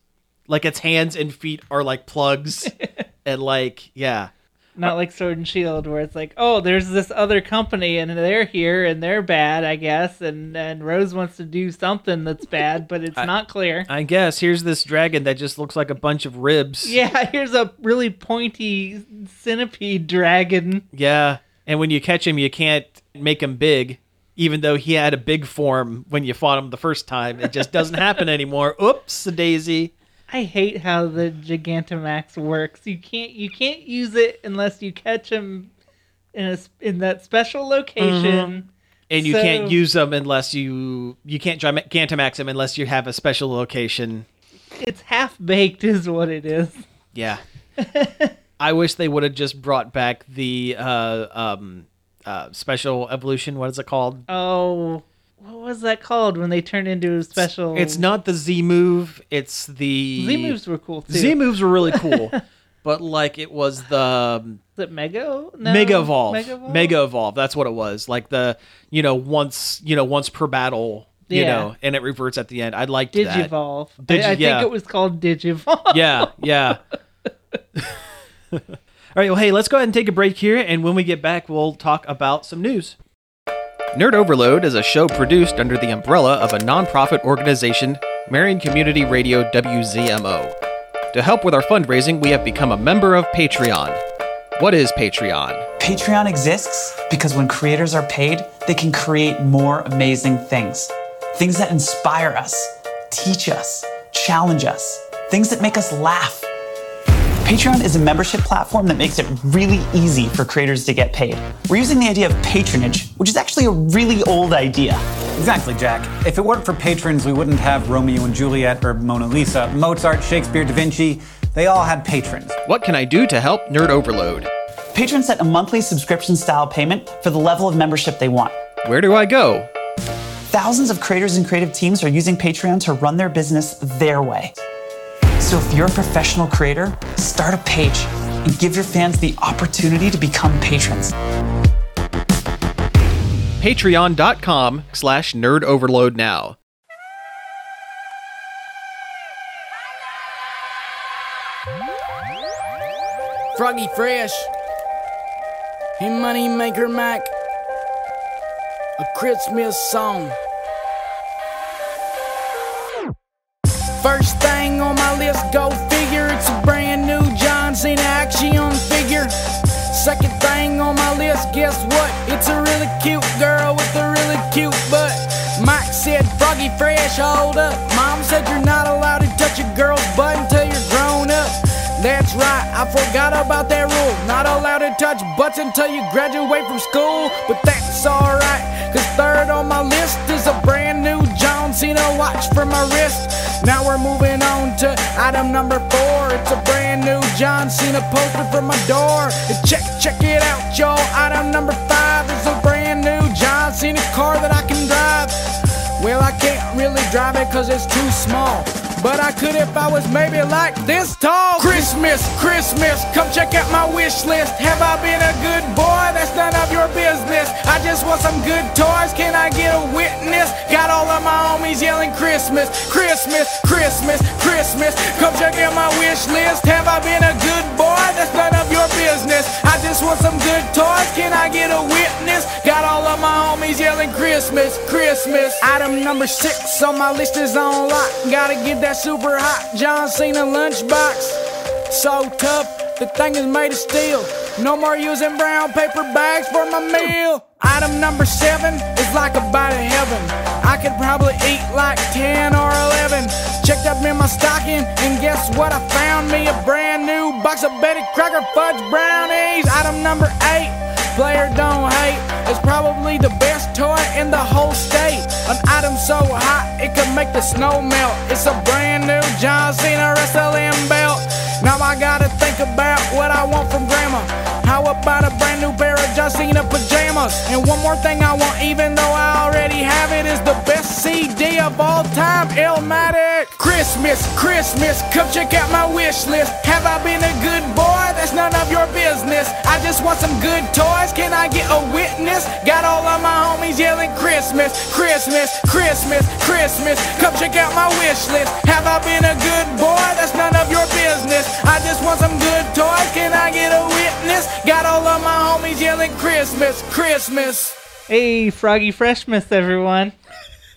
Speaker 1: Like its hands and feet are like plugs. and like, yeah.
Speaker 2: Not uh, like Sword and Shield, where it's like, oh, there's this other company and they're here and they're bad, I guess, and and Rose wants to do something that's bad, but it's not clear.
Speaker 1: I guess here's this dragon that just looks like a bunch of ribs.
Speaker 2: Yeah, here's a really pointy centipede dragon.
Speaker 1: Yeah. And when you catch him, you can't make him big, even though he had a big form when you fought him the first time. It just doesn't happen anymore. Oops, daisy.
Speaker 2: I hate how the Gigantamax works. You can't you can't use it unless you catch him in a in that special location.
Speaker 1: And you
Speaker 2: So-
Speaker 1: can't use them unless you you can't Gigantamax him unless you have a special location.
Speaker 2: It's half baked, is what it is.
Speaker 1: Yeah. I wish they would have just brought back the uh, um, uh, special evolution. What is it called?
Speaker 2: Oh, what was that called when they turned into a special?
Speaker 1: It's not the Z move. It's the
Speaker 2: Z moves were cool too.
Speaker 1: Z moves were really cool, but like it was the um,
Speaker 2: it Mega? No,
Speaker 1: Mega Evolve.
Speaker 2: Mega Evolve.
Speaker 1: Mega Evolve. That's what it was. Like the you know once you know once per battle. You
Speaker 2: Yeah.
Speaker 1: know, and it reverts at the end. I liked that.
Speaker 2: Digivolve.
Speaker 1: Digi-
Speaker 2: I, I
Speaker 1: yeah.
Speaker 2: think it was called Digivolve.
Speaker 1: Yeah, yeah. All right, well, hey, let's go ahead and take a break here, and when we get back, we'll talk about some news. Nerd Overload is a show produced under the umbrella of a nonprofit organization, Marion Community Radio WZMO. To help with our fundraising, we have become a member of Patreon. What is Patreon?
Speaker 4: Patreon exists because when creators are paid, they can create more amazing things. Things that inspire us, teach us, challenge us, things that make us laugh. Patreon is a membership platform that makes it really easy for creators to get paid. We're using the idea of patronage, which is actually a really old idea.
Speaker 5: Exactly, Jack. If it weren't for patrons, we wouldn't have Romeo and Juliet or Mona Lisa. Mozart, Shakespeare, Da Vinci, they all had patrons.
Speaker 1: What can I do to help Nerd Overload?
Speaker 4: Patrons set a monthly subscription style payment for the level of membership they want.
Speaker 1: Where do I go?
Speaker 4: Thousands of creators and creative teams are using Patreon to run their business their way. So if you're a professional creator, start a page and give your fans the opportunity to become patrons.
Speaker 1: Patreon.com slash nerd overload now.
Speaker 6: Froggy Fresh. Hey, Money Maker Mac. A Christmas song. First thing on my list, go figure. It's a brand new John Cena action figure. Second thing on my list, guess what? It's a really cute girl with a really cute butt. Mike said, Froggy Fresh, hold up. Mom said you're not allowed to touch a girl's butt until you're grown up. That's right, I forgot about that rule. Not allowed to touch butts until you graduate from school. But that's alright, cause third on my list is a brand new John Cena watch for my wrist. Now we're moving on to item number four. It's a brand new John Cena poster from my door. Check, check it out, y'all. Item number five is a brand new John Cena car that I can drive. Well, I can't really drive it cause it's too small. But I could if I was maybe like this tall. Christmas, Christmas, come check out my wish list. Have I been a good boy? That's none of your business. I just want some good toys. Can I get a witness? Got all of my homies yelling Christmas, Christmas, Christmas, Christmas. Come check out my wish list. Have I been a good boy? That's none of your business. I just want some good toys. Can I get a witness? Got all of my homies yelling Christmas, Christmas. Item number six on my list is on lock. Gotta get that super hot John Cena lunchbox. So tough, the thing is made of steel. No more using brown paper bags for my meal. Item number seven is like a bite of heaven. I could probably eat like 10 or 11. Checked up in my stocking, and guess what? I found me a brand new box of Betty Crocker fudge brownies. Item number eight, player don't hate. It's probably the best toy in the whole state. An item so hot it could make the snow melt. It's a brand new John Cena wrestling belt. Now I gotta think about what I want from grandma. How about a brand new pair of Cena pajamas? And one more thing I want, even though I already have it, is the best CD of all time, Illmatic. Christmas, Christmas, come check out my wish list. Have I been a good boy? That's none of your business. I just want some good toys. Can I get a witness? Got all of my homies yelling Christmas, Christmas, Christmas, Christmas. Come check out my wish list. Have I been a good boy? That's none of your business. I just want some good toys. Can I get a witness? Got all of my homies yelling Christmas, Christmas.
Speaker 2: Hey, Froggy Freshmas, everyone.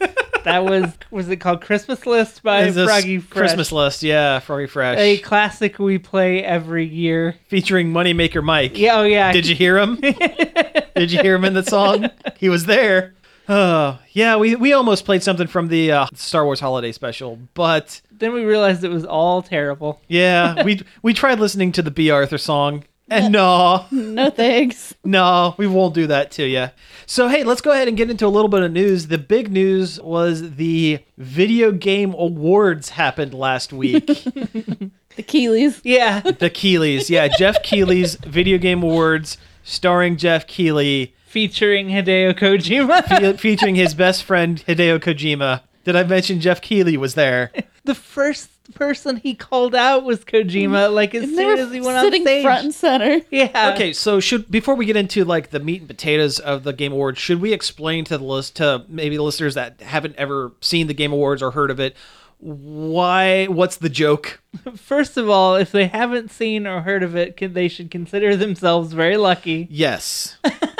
Speaker 2: that was was it called Christmas List by
Speaker 1: Is
Speaker 2: Froggy Fresh?
Speaker 1: Christmas list, yeah, Froggy Fresh.
Speaker 2: A classic we play every year.
Speaker 1: Featuring Moneymaker Mike.
Speaker 2: Yeah, oh yeah.
Speaker 1: Did you hear him? Did you hear him in the song? He was there. Oh, yeah, we, we almost played something from the uh, Star Wars Holiday Special, but
Speaker 2: Then we realized it was all terrible.
Speaker 1: yeah, we we tried listening to the Bea Arthur song, and no,
Speaker 3: No thanks.
Speaker 1: no, we won't do that to you. So hey, let's go ahead and get into a little bit of news. The big news was the Video Game Awards happened last week.
Speaker 3: The Keighleys.
Speaker 2: Yeah.
Speaker 1: the Keighleys, yeah, Jeff Keighley's Video Game Awards, starring Jeff Keighley.
Speaker 2: Featuring Hideo Kojima.
Speaker 1: fe- featuring his best friend Hideo Kojima. Did I mention Jeff Keighley was there?
Speaker 2: the first person he called out was Kojima, mm-hmm. like as
Speaker 3: And
Speaker 2: soon as he went on
Speaker 3: sitting
Speaker 2: stage.
Speaker 3: front and center.
Speaker 2: yeah.
Speaker 1: Okay, so should before we get into like the meat and potatoes of the Game Awards, should we explain to the list to maybe the listeners that haven't ever seen the Game Awards or heard of it why what's the joke?
Speaker 2: First of all, if they haven't seen or heard of it, can, they should consider themselves very lucky.
Speaker 1: Yes.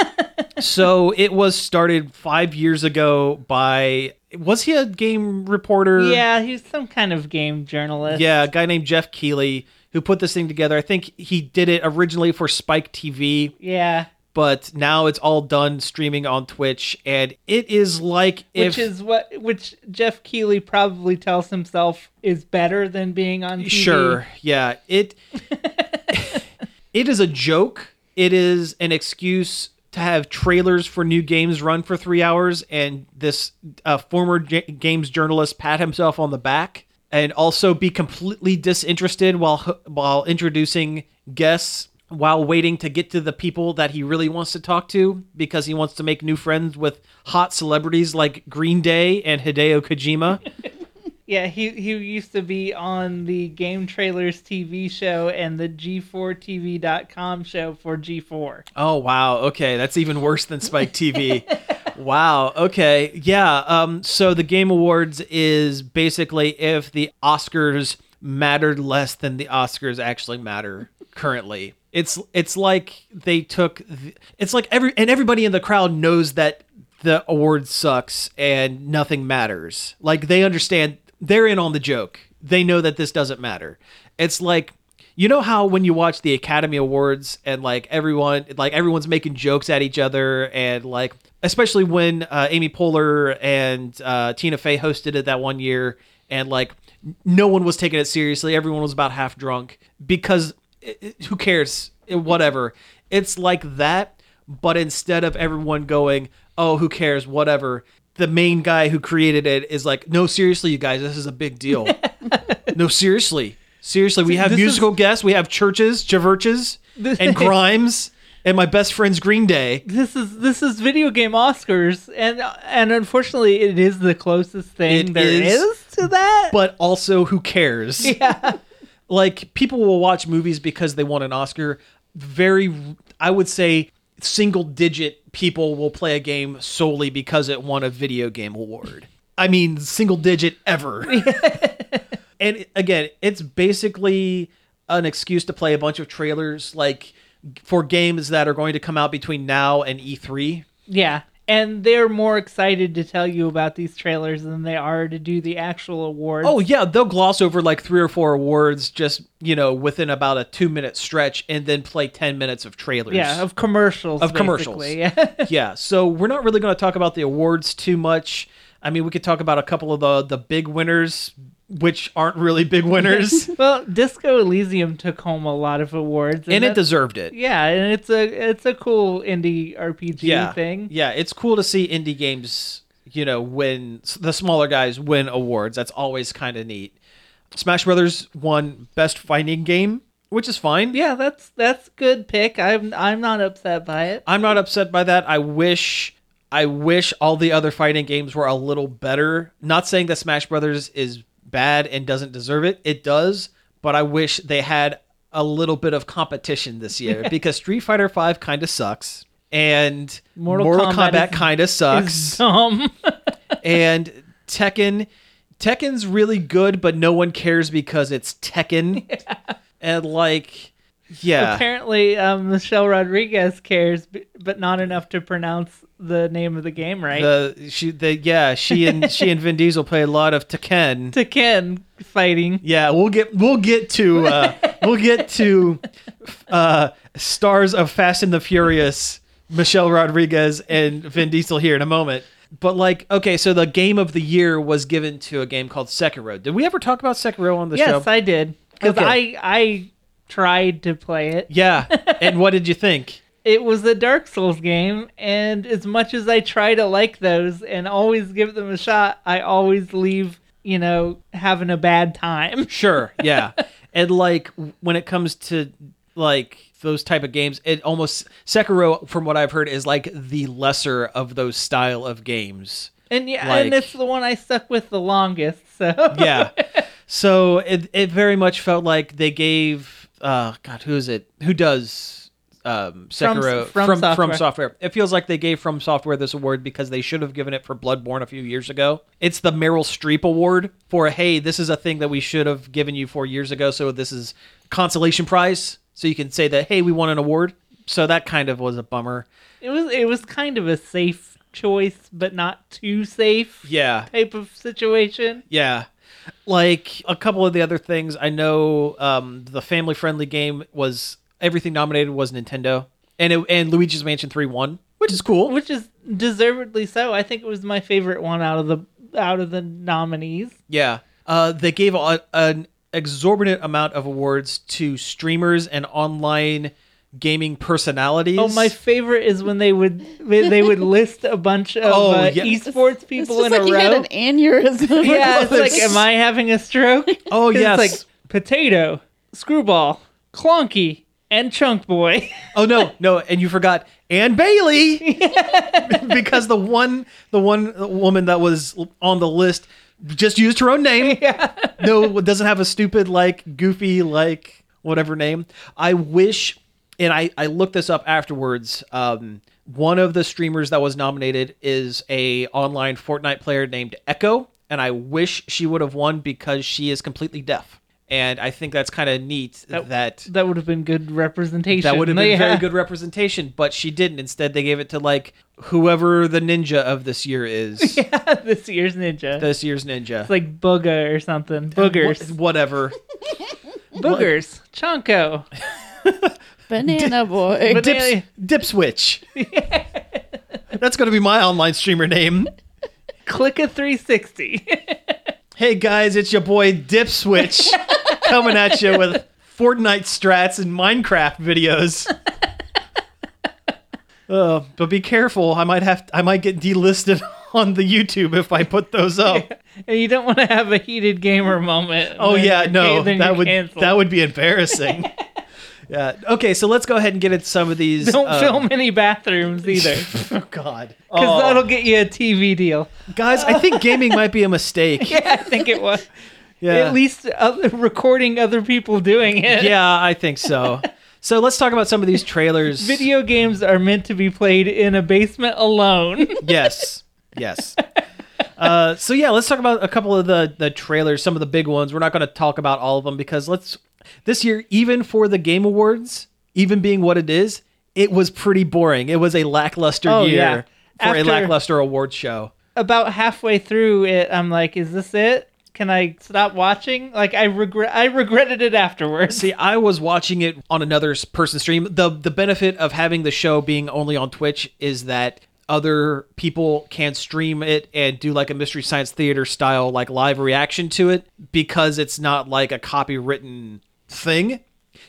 Speaker 1: so it was started 5 years ago by was he a game reporter?
Speaker 2: Yeah, he's some kind of game journalist.
Speaker 1: Yeah, a guy named Jeff Keighley who put this thing together. I think he did it originally for Spike TV,
Speaker 2: Yeah.
Speaker 1: but now it's all done streaming on Twitch, and it is like if
Speaker 2: Which is what which Jeff Keighley probably tells himself is better than being on TV.
Speaker 1: Sure. Yeah. It it is a joke. It is an excuse to have trailers for new games run for three hours, and this uh, former J- games journalist pat himself on the back, and also be completely disinterested while while introducing guests. While waiting to get to the people that he really wants to talk to because he wants to make new friends with hot celebrities like Green Day and Hideo Kojima.
Speaker 2: Yeah, he he used to be on the Game Trailers TV show and the G4TV.com show for G4.
Speaker 1: Oh wow. Okay, that's even worse than Spike TV. wow. Okay. Yeah. Um. So the Game Awards is basically if the Oscars mattered less than the Oscars actually matter currently. It's it's like they took. The, it's like every and everybody in the crowd knows that the award sucks and nothing matters. Like they understand they're in on the joke. They know that this doesn't matter. It's like you know how when you watch the Academy Awards and like everyone like everyone's making jokes at each other and like especially when uh, Amy Poehler and uh, Tina Fey hosted it that one year and like no one was taking it seriously. Everyone was about half drunk because it, it- who cares? It- whatever. It's like that, but instead of everyone going, "Oh, who cares? Whatever." The main guy who created it is like, "No, seriously, you guys, this is a big deal." no, seriously, seriously, we have
Speaker 2: this
Speaker 1: musical guests, we have Chvrches, Chvrches, and Grimes, and my best friend's Green Day.
Speaker 2: This is this is video game Oscars, and and unfortunately, it is the closest thing
Speaker 1: It
Speaker 2: there
Speaker 1: is,
Speaker 2: is to that.
Speaker 1: But also, who cares?
Speaker 2: yeah,
Speaker 1: like people will watch movies because they want an Oscar. Very, I would say, single digit people will play a game solely because it won a video game award. I mean, single digit ever. and again, it's basically an excuse to play a bunch of trailers, like for games that are going to come out between now and E E3.
Speaker 2: yeah, and they're more excited to tell you about these trailers than they are to do the actual awards.
Speaker 1: Oh yeah, they'll gloss over like three or four awards just you know within about a two minute stretch, and then play ten minutes of trailers.
Speaker 2: yeah, of commercials.
Speaker 1: Of commercials.
Speaker 2: Yeah.
Speaker 1: yeah. So we're not really going to talk about the awards too much. I mean, we could talk about a couple of the the big winners, which aren't really big winners,
Speaker 2: well, Disco Elysium took home a lot of awards,
Speaker 1: and it deserved it.
Speaker 2: Yeah, and it's a it's a cool indie RPG
Speaker 1: Yeah,
Speaker 2: thing.
Speaker 1: yeah. It's cool to see indie games, you know, win the smaller guys win awards. That's always kind of neat. Smash Brothers won best fighting game, which is fine.
Speaker 2: Yeah, that's that's good pick. I'm I'm not upset by it.
Speaker 1: I'm not upset by that. I wish I wish all the other fighting games were a little better. Not saying that Smash Brothers is bad and doesn't deserve it. It does, but I wish they had a little bit of competition this year because Street Fighter 5 kind of sucks and
Speaker 2: Mortal
Speaker 1: Mortal,
Speaker 2: Kombat
Speaker 1: Kombat, kind of sucks and Tekken Tekken's really good, but no one cares because it's Tekken. And like yeah.
Speaker 2: apparently, um, Michelle Rodriguez cares, but not enough to pronounce the name of the game right.
Speaker 1: The she the yeah she and she and Vin Diesel play a lot of Tekken.
Speaker 2: to Ken fighting.
Speaker 1: Yeah, we'll get we'll get to uh, we'll get to uh, stars of Fast and the Furious, Michelle Rodriguez and Vin Diesel here in a moment. But like, okay, so the game of the year was given to a game called Sekiro. Did we ever talk about Sekiro on the
Speaker 2: Yes,
Speaker 1: show?
Speaker 2: Yes, I did because
Speaker 1: Okay.
Speaker 2: I I tried to play it.
Speaker 1: yeah. And what did you think?
Speaker 2: It was a Dark Souls game, and as much as I try to like those and always give them a shot, I always leave, you know, having a bad time.
Speaker 1: Sure, yeah. and like when it comes to like those type of games, it almost Sekiro, from what I've heard, is like the lesser of those style of games.
Speaker 2: And yeah,
Speaker 1: Like-
Speaker 2: and it's the one I stuck with the longest. So
Speaker 1: Yeah. so it it very much felt like they gave uh God, who is it? Who does um
Speaker 2: From-
Speaker 1: Sekiro
Speaker 2: From
Speaker 1: from
Speaker 2: Software.
Speaker 1: from software. It feels like they gave From Software this award because they should have given it for Bloodborne a few years ago. It's the Meryl Streep award for hey, this is a thing that we should have given you 4 years ago, so this is consolation prize so you can say that hey, we won an award. So that kind of was a bummer.
Speaker 2: it was it was kind of a safe choice but not too safe
Speaker 1: Yeah.
Speaker 2: type of situation.
Speaker 1: Yeah. Like a couple of the other things, I know um, the family friendly game was everything nominated was Nintendo, and it, and Luigi's Mansion Three won, which is cool.
Speaker 2: Which is deservedly so. I think it was my favorite one out of the out of the nominees.
Speaker 1: Yeah. Uh, they gave a, an exorbitant amount of awards to streamers and online gaming personalities.
Speaker 2: Oh, my favorite is when they would when they would list a bunch of
Speaker 1: Oh,
Speaker 2: uh,
Speaker 1: yeah.
Speaker 2: esports
Speaker 3: It's
Speaker 2: people
Speaker 3: just
Speaker 2: in
Speaker 3: like
Speaker 2: a
Speaker 3: you had an aneurysm.
Speaker 2: yeah, it's like, am I having a stroke?
Speaker 1: Oh yes.
Speaker 2: It's like potato, screwball, clonky, and chunk boy.
Speaker 1: Oh no, no, and you forgot Anne Bailey because the one the one woman that was on the list just used her own name. No, doesn't have a stupid like goofy like whatever name. I wish, and I I looked this up afterwards. Um, one of the streamers that was nominated is a online Fortnite player named Echo, and I wish she would have won because she is completely deaf. And I think that's kind of neat that
Speaker 2: that would have been good representation.
Speaker 1: that would have been
Speaker 2: Yeah.
Speaker 1: very good representation, but she didn't. Instead, they gave it to like whoever the ninja of this year is.
Speaker 2: yeah, this year's ninja.
Speaker 1: This year's ninja.
Speaker 2: it's like Bugha or something. Boogers.
Speaker 1: Wha- whatever.
Speaker 2: Boogers. Chonko.
Speaker 3: Banana boy.
Speaker 2: But-
Speaker 1: Dips, dip switch. That's going to be my online streamer name.
Speaker 2: Click a 360.
Speaker 1: Hey guys, it's your boy Dip Switch coming at you with Fortnite strats and Minecraft videos. Uh, but be careful. I might have I might get delisted on the YouTube if I put those up.
Speaker 2: and you don't want to have a heated gamer moment.
Speaker 1: Oh
Speaker 2: when
Speaker 1: yeah,
Speaker 2: you're
Speaker 1: no,
Speaker 2: ca- then
Speaker 1: that
Speaker 2: you're
Speaker 1: would
Speaker 2: canceled.
Speaker 1: that would be embarrassing. Yeah. Okay, so let's go ahead and get into some of these.
Speaker 2: Don't
Speaker 1: uh,
Speaker 2: film any bathrooms either.
Speaker 1: Oh God,
Speaker 2: Because
Speaker 1: Oh,
Speaker 2: that'll get you a TV deal.
Speaker 1: guys, I think gaming might be a mistake.
Speaker 2: Yeah, I think it was.
Speaker 1: Yeah.
Speaker 2: At least other, recording other people doing it.
Speaker 1: Yeah, I think so. So let's talk about some of these trailers.
Speaker 2: Video games are meant to be played in a basement alone.
Speaker 1: Yes. Yes. Uh, so yeah, let's talk about a couple of the the trailers, some of the big ones. We're not going to talk about all of them because let's this year, even for the Game Awards, even being what it is, it was pretty boring. It was a lackluster
Speaker 2: Oh,
Speaker 1: year
Speaker 2: yeah.
Speaker 1: for a lackluster awards show.
Speaker 2: About halfway through it, I'm like, is this it? Can I stop watching? Like I regret I regretted it afterwards.
Speaker 1: See, I was watching it on another s- person stream. the The benefit of having the show being only on Twitch is that other people can stream it and do like a mystery science theater style like live reaction to it because it's not like a copywritten thing.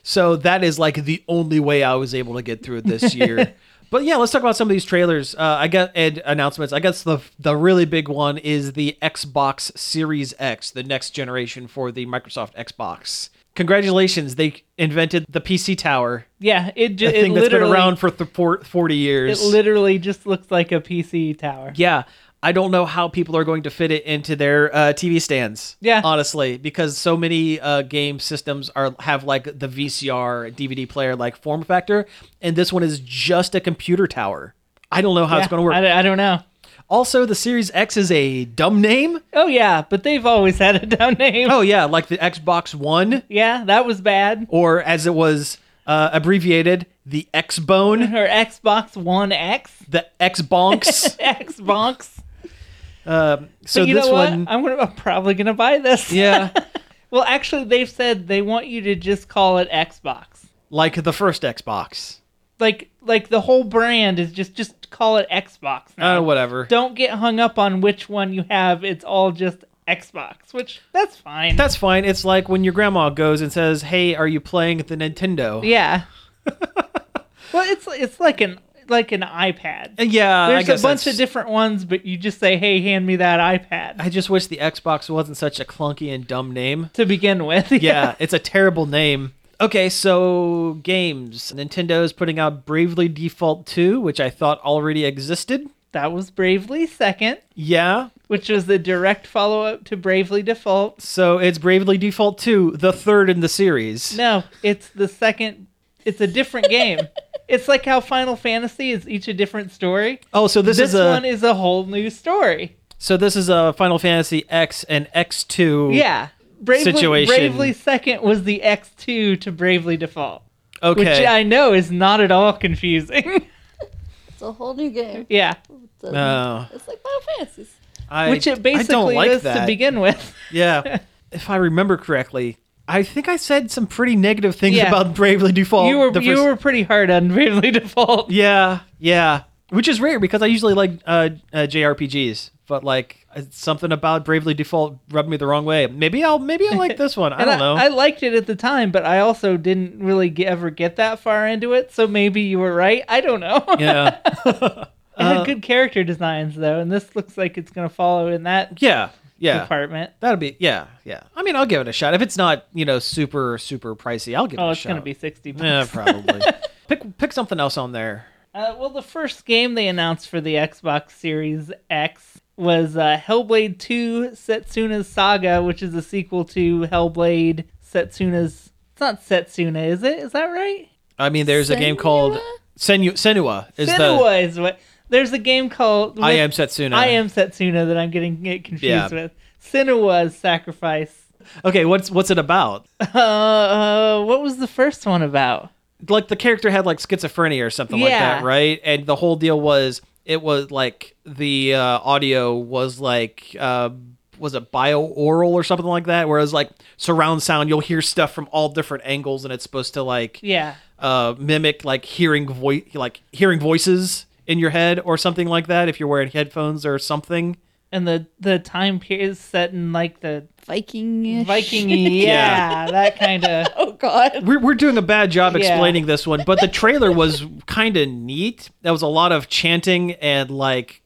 Speaker 1: So that is like the only way I was able to get through it this year. but yeah, let's talk about some of these trailers. Uh, I got and announcements. I guess the the really big one is the Xbox Series X, the next generation for the Microsoft Xbox. Congratulations, they invented the PC Tower,
Speaker 2: Yeah, it just
Speaker 1: thing that's been around for th- for 40
Speaker 2: it literally just looks like a PC tower.
Speaker 1: yeah, I don't know how people are going to fit it into their uh, TV stands.
Speaker 2: Yeah.
Speaker 1: honestly, because so many uh, game systems are have like the VCR DVD player like form factor, and this one is just a computer tower. I don't know how it's going to work.
Speaker 2: I, I don't know.
Speaker 1: also, the Series X is a dumb name.
Speaker 2: Oh yeah, but they've always had a dumb name.
Speaker 1: Oh yeah, like the Xbox One,
Speaker 2: yeah, that was bad.
Speaker 1: or as it was uh, abbreviated, the X Bone,
Speaker 2: Or Xbox One X,
Speaker 1: the X Bonks.
Speaker 2: Xbox.
Speaker 1: Um, so
Speaker 2: But you
Speaker 1: this
Speaker 2: know what?
Speaker 1: one,
Speaker 2: I'm gonna I'm probably gonna buy this.
Speaker 1: yeah.
Speaker 2: Well, actually, they've said they want you to just call it Xbox.
Speaker 1: like the first Xbox.
Speaker 2: Like like the whole brand is just just call it Xbox. Now.
Speaker 1: Oh, whatever.
Speaker 2: Don't get hung up on which one you have. It's all just Xbox, which that's fine.
Speaker 1: That's fine. It's like when your grandma goes and says, "Hey, are you playing the Nintendo?"
Speaker 2: yeah. well, it's it's like an like an iPad.
Speaker 1: Uh, Yeah,
Speaker 2: There's a bunch
Speaker 1: that's-
Speaker 2: of different ones, but you just say, "Hey, hand me that iPad."
Speaker 1: I just wish the Xbox wasn't such a clunky and dumb name.
Speaker 2: to begin with.
Speaker 1: Yeah, it's a terrible name. Okay, so games. Nintendo is putting out Bravely Default 2, which I thought already existed.
Speaker 2: That was Bravely Second,
Speaker 1: Yeah,
Speaker 2: which was the direct follow up to Bravely Default.
Speaker 1: so it's Bravely Default 2, the third in the series.
Speaker 2: No, it's the second. It's a different game. It's like how Final Fantasy is each a different story.
Speaker 1: Oh, so this,
Speaker 2: This,
Speaker 1: is a
Speaker 2: one is a whole new story.
Speaker 1: so this is a Final Fantasy X and X2
Speaker 2: Yeah. Bravely,
Speaker 1: Situation.
Speaker 2: Bravely Second was the X2 to Bravely Default.
Speaker 1: Okay, which
Speaker 2: I know is not at all confusing.
Speaker 3: It's a whole new game.
Speaker 2: yeah.
Speaker 3: It's doesn't.
Speaker 1: Oh.
Speaker 3: It's like Final Fantasies.
Speaker 1: I,
Speaker 2: Which it
Speaker 1: I don't
Speaker 2: basically
Speaker 1: like
Speaker 2: is
Speaker 1: that.
Speaker 2: to begin with.
Speaker 1: Yeah. if I remember correctly, I think I said some pretty negative things
Speaker 2: Yeah.
Speaker 1: about Bravely Default.
Speaker 2: you were you were pretty hard on Bravely Default.
Speaker 1: Yeah, yeah. Which is rare because I usually like uh, uh, JRPGs, but like uh, something about Bravely Default rubbed me the wrong way. Maybe I'll maybe I'll like this one. I don't know.
Speaker 2: I, liked it at the time, but I also didn't really get, ever get that far into it. So maybe you were right. I don't know.
Speaker 1: yeah,
Speaker 2: it had good character designs though, and this looks like it's gonna follow in that
Speaker 1: yeah, yeah.
Speaker 2: department.
Speaker 1: That'll be yeah, yeah. I mean, I'll give it a shot. If it's not you know super super pricey, I'll give
Speaker 2: Oh,
Speaker 1: it a shot.
Speaker 2: it's gonna be sixty bucks.
Speaker 1: Yeah, probably. pick pick something else on there.
Speaker 2: Uh, well, the first game they announced for the Xbox Series X was uh, Hellblade 2 Setsuna's Saga, which is a sequel to Hellblade Setsuna's. It's not Setsuna, is it? Is that right?
Speaker 1: I mean, there's a game called Senu Senua. Is
Speaker 2: Senua is what. There's a game called.
Speaker 1: I am Setsuna.
Speaker 2: I am Setsuna that I'm getting it confused
Speaker 1: Yeah.
Speaker 2: with. Senua's Sacrifice.
Speaker 1: Okay, what's what's it about?
Speaker 2: Uh, uh, what was the first one about?
Speaker 1: like the character had like schizophrenia or something like
Speaker 2: Yeah.
Speaker 1: that, right? And the whole deal was it was like the uh, audio was like uh, was it binaural or something like that, whereas like surround sound you'll hear stuff from all different angles and it's supposed to like
Speaker 2: Yeah.
Speaker 1: uh, mimic like hearing voice like hearing voices in your head or something like that if you're wearing headphones or something.
Speaker 2: And the the time period is set in like the
Speaker 3: Viking.
Speaker 2: Viking. Yeah, that kind of.
Speaker 3: Oh God.
Speaker 1: We're, we're doing a bad job
Speaker 2: Yeah.
Speaker 1: explaining this one, but the trailer was kind of neat. There was a lot of chanting and like